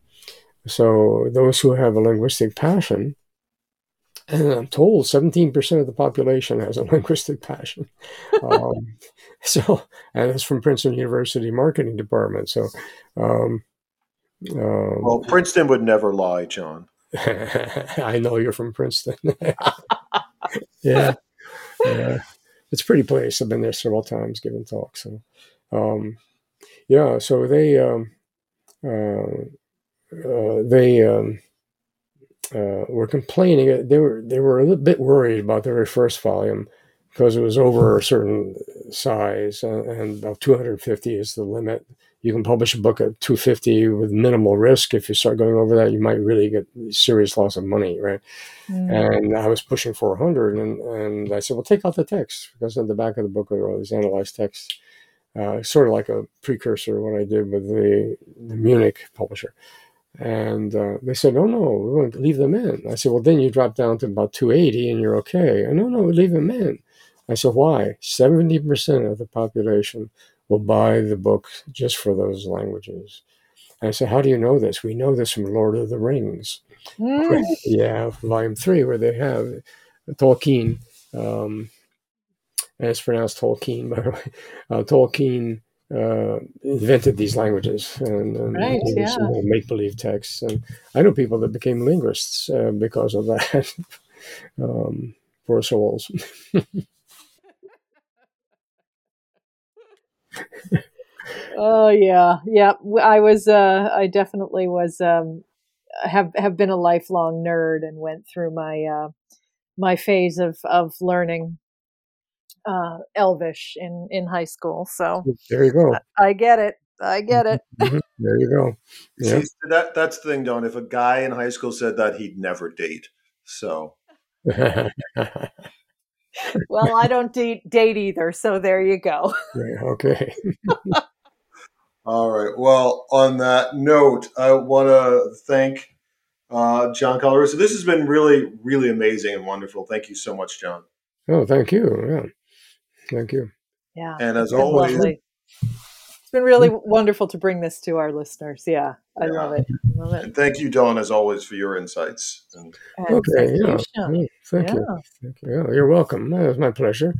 So those who have a linguistic passion and I'm told 17% of the population has a linguistic passion. Um, so, and it's from Princeton University Marketing Department. So, um,
um, well, Princeton would never lie, John.
I know you're from Princeton. yeah, yeah, it's a pretty place. I've been there several times giving talks. So, um, yeah, so they um, uh, uh, they um, uh, were complaining. They were they were a little bit worried about the very first volume because it was over a certain size, uh, and about 250 is the limit. You can publish a book at 250 with minimal risk. If you start going over that, you might really get serious loss of money, right? Mm. And I was pushing 400, and, and I said, well, take out the text because on the back of the book are all these analyzed texts, uh, sort of like a precursor to what I did with the, the Munich publisher. And uh, they said, "Oh no, we're going to leave them in." I said, "Well, then you drop down to about 280, and you're okay." And no, no, leave them in. I said, "Why? 70 percent of the population will buy the book just for those languages." And I said, "How do you know this? We know this from Lord of the Rings." Mm. yeah, volume three, where they have Tolkien. Um, and it's pronounced Tolkien, by the way. Uh, Tolkien uh, invented these languages and, and
right, yeah.
make believe texts. And I know people that became linguists uh, because of that. um, poor souls.
Oh yeah, yeah. I was. Uh, I definitely was. Um, have have been a lifelong nerd and went through my uh, my phase of of learning uh, Elvish in in high school. So
there you go.
I, I get it. I get it.
Mm-hmm. There you go.
Yeah. See, that that's the thing, Dawn. If a guy in high school said that, he'd never date. So.
well, I don't date, date either, so there you go.
okay.
All right. Well, on that note, I want to thank uh, John Colarusso. This has been really, really amazing and wonderful. Thank you so much, John.
Oh, thank you. Yeah. Thank you.
Yeah.
And as always, lovely.
it's been really wonderful to bring this to our listeners. Yeah, I yeah. love it. Love it.
And thank you, Dawn, as always, for your insights.
And, okay. Yeah. Thank yeah. you. Thank you. Yeah, you're welcome. It was my pleasure.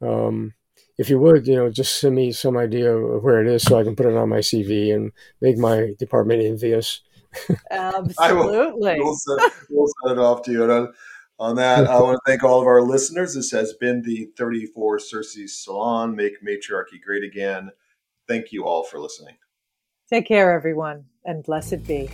Um, if you would, you know, just send me some idea of where it is so I can put it on my CV and make my department envious.
Absolutely.
Will, we'll, send, we'll, send, it off to you. And on that, I want to thank all of our listeners. This has been the 34 Circe Salon, Make Matriarchy Great Again. Thank you all for listening.
Take care, everyone, and blessed be.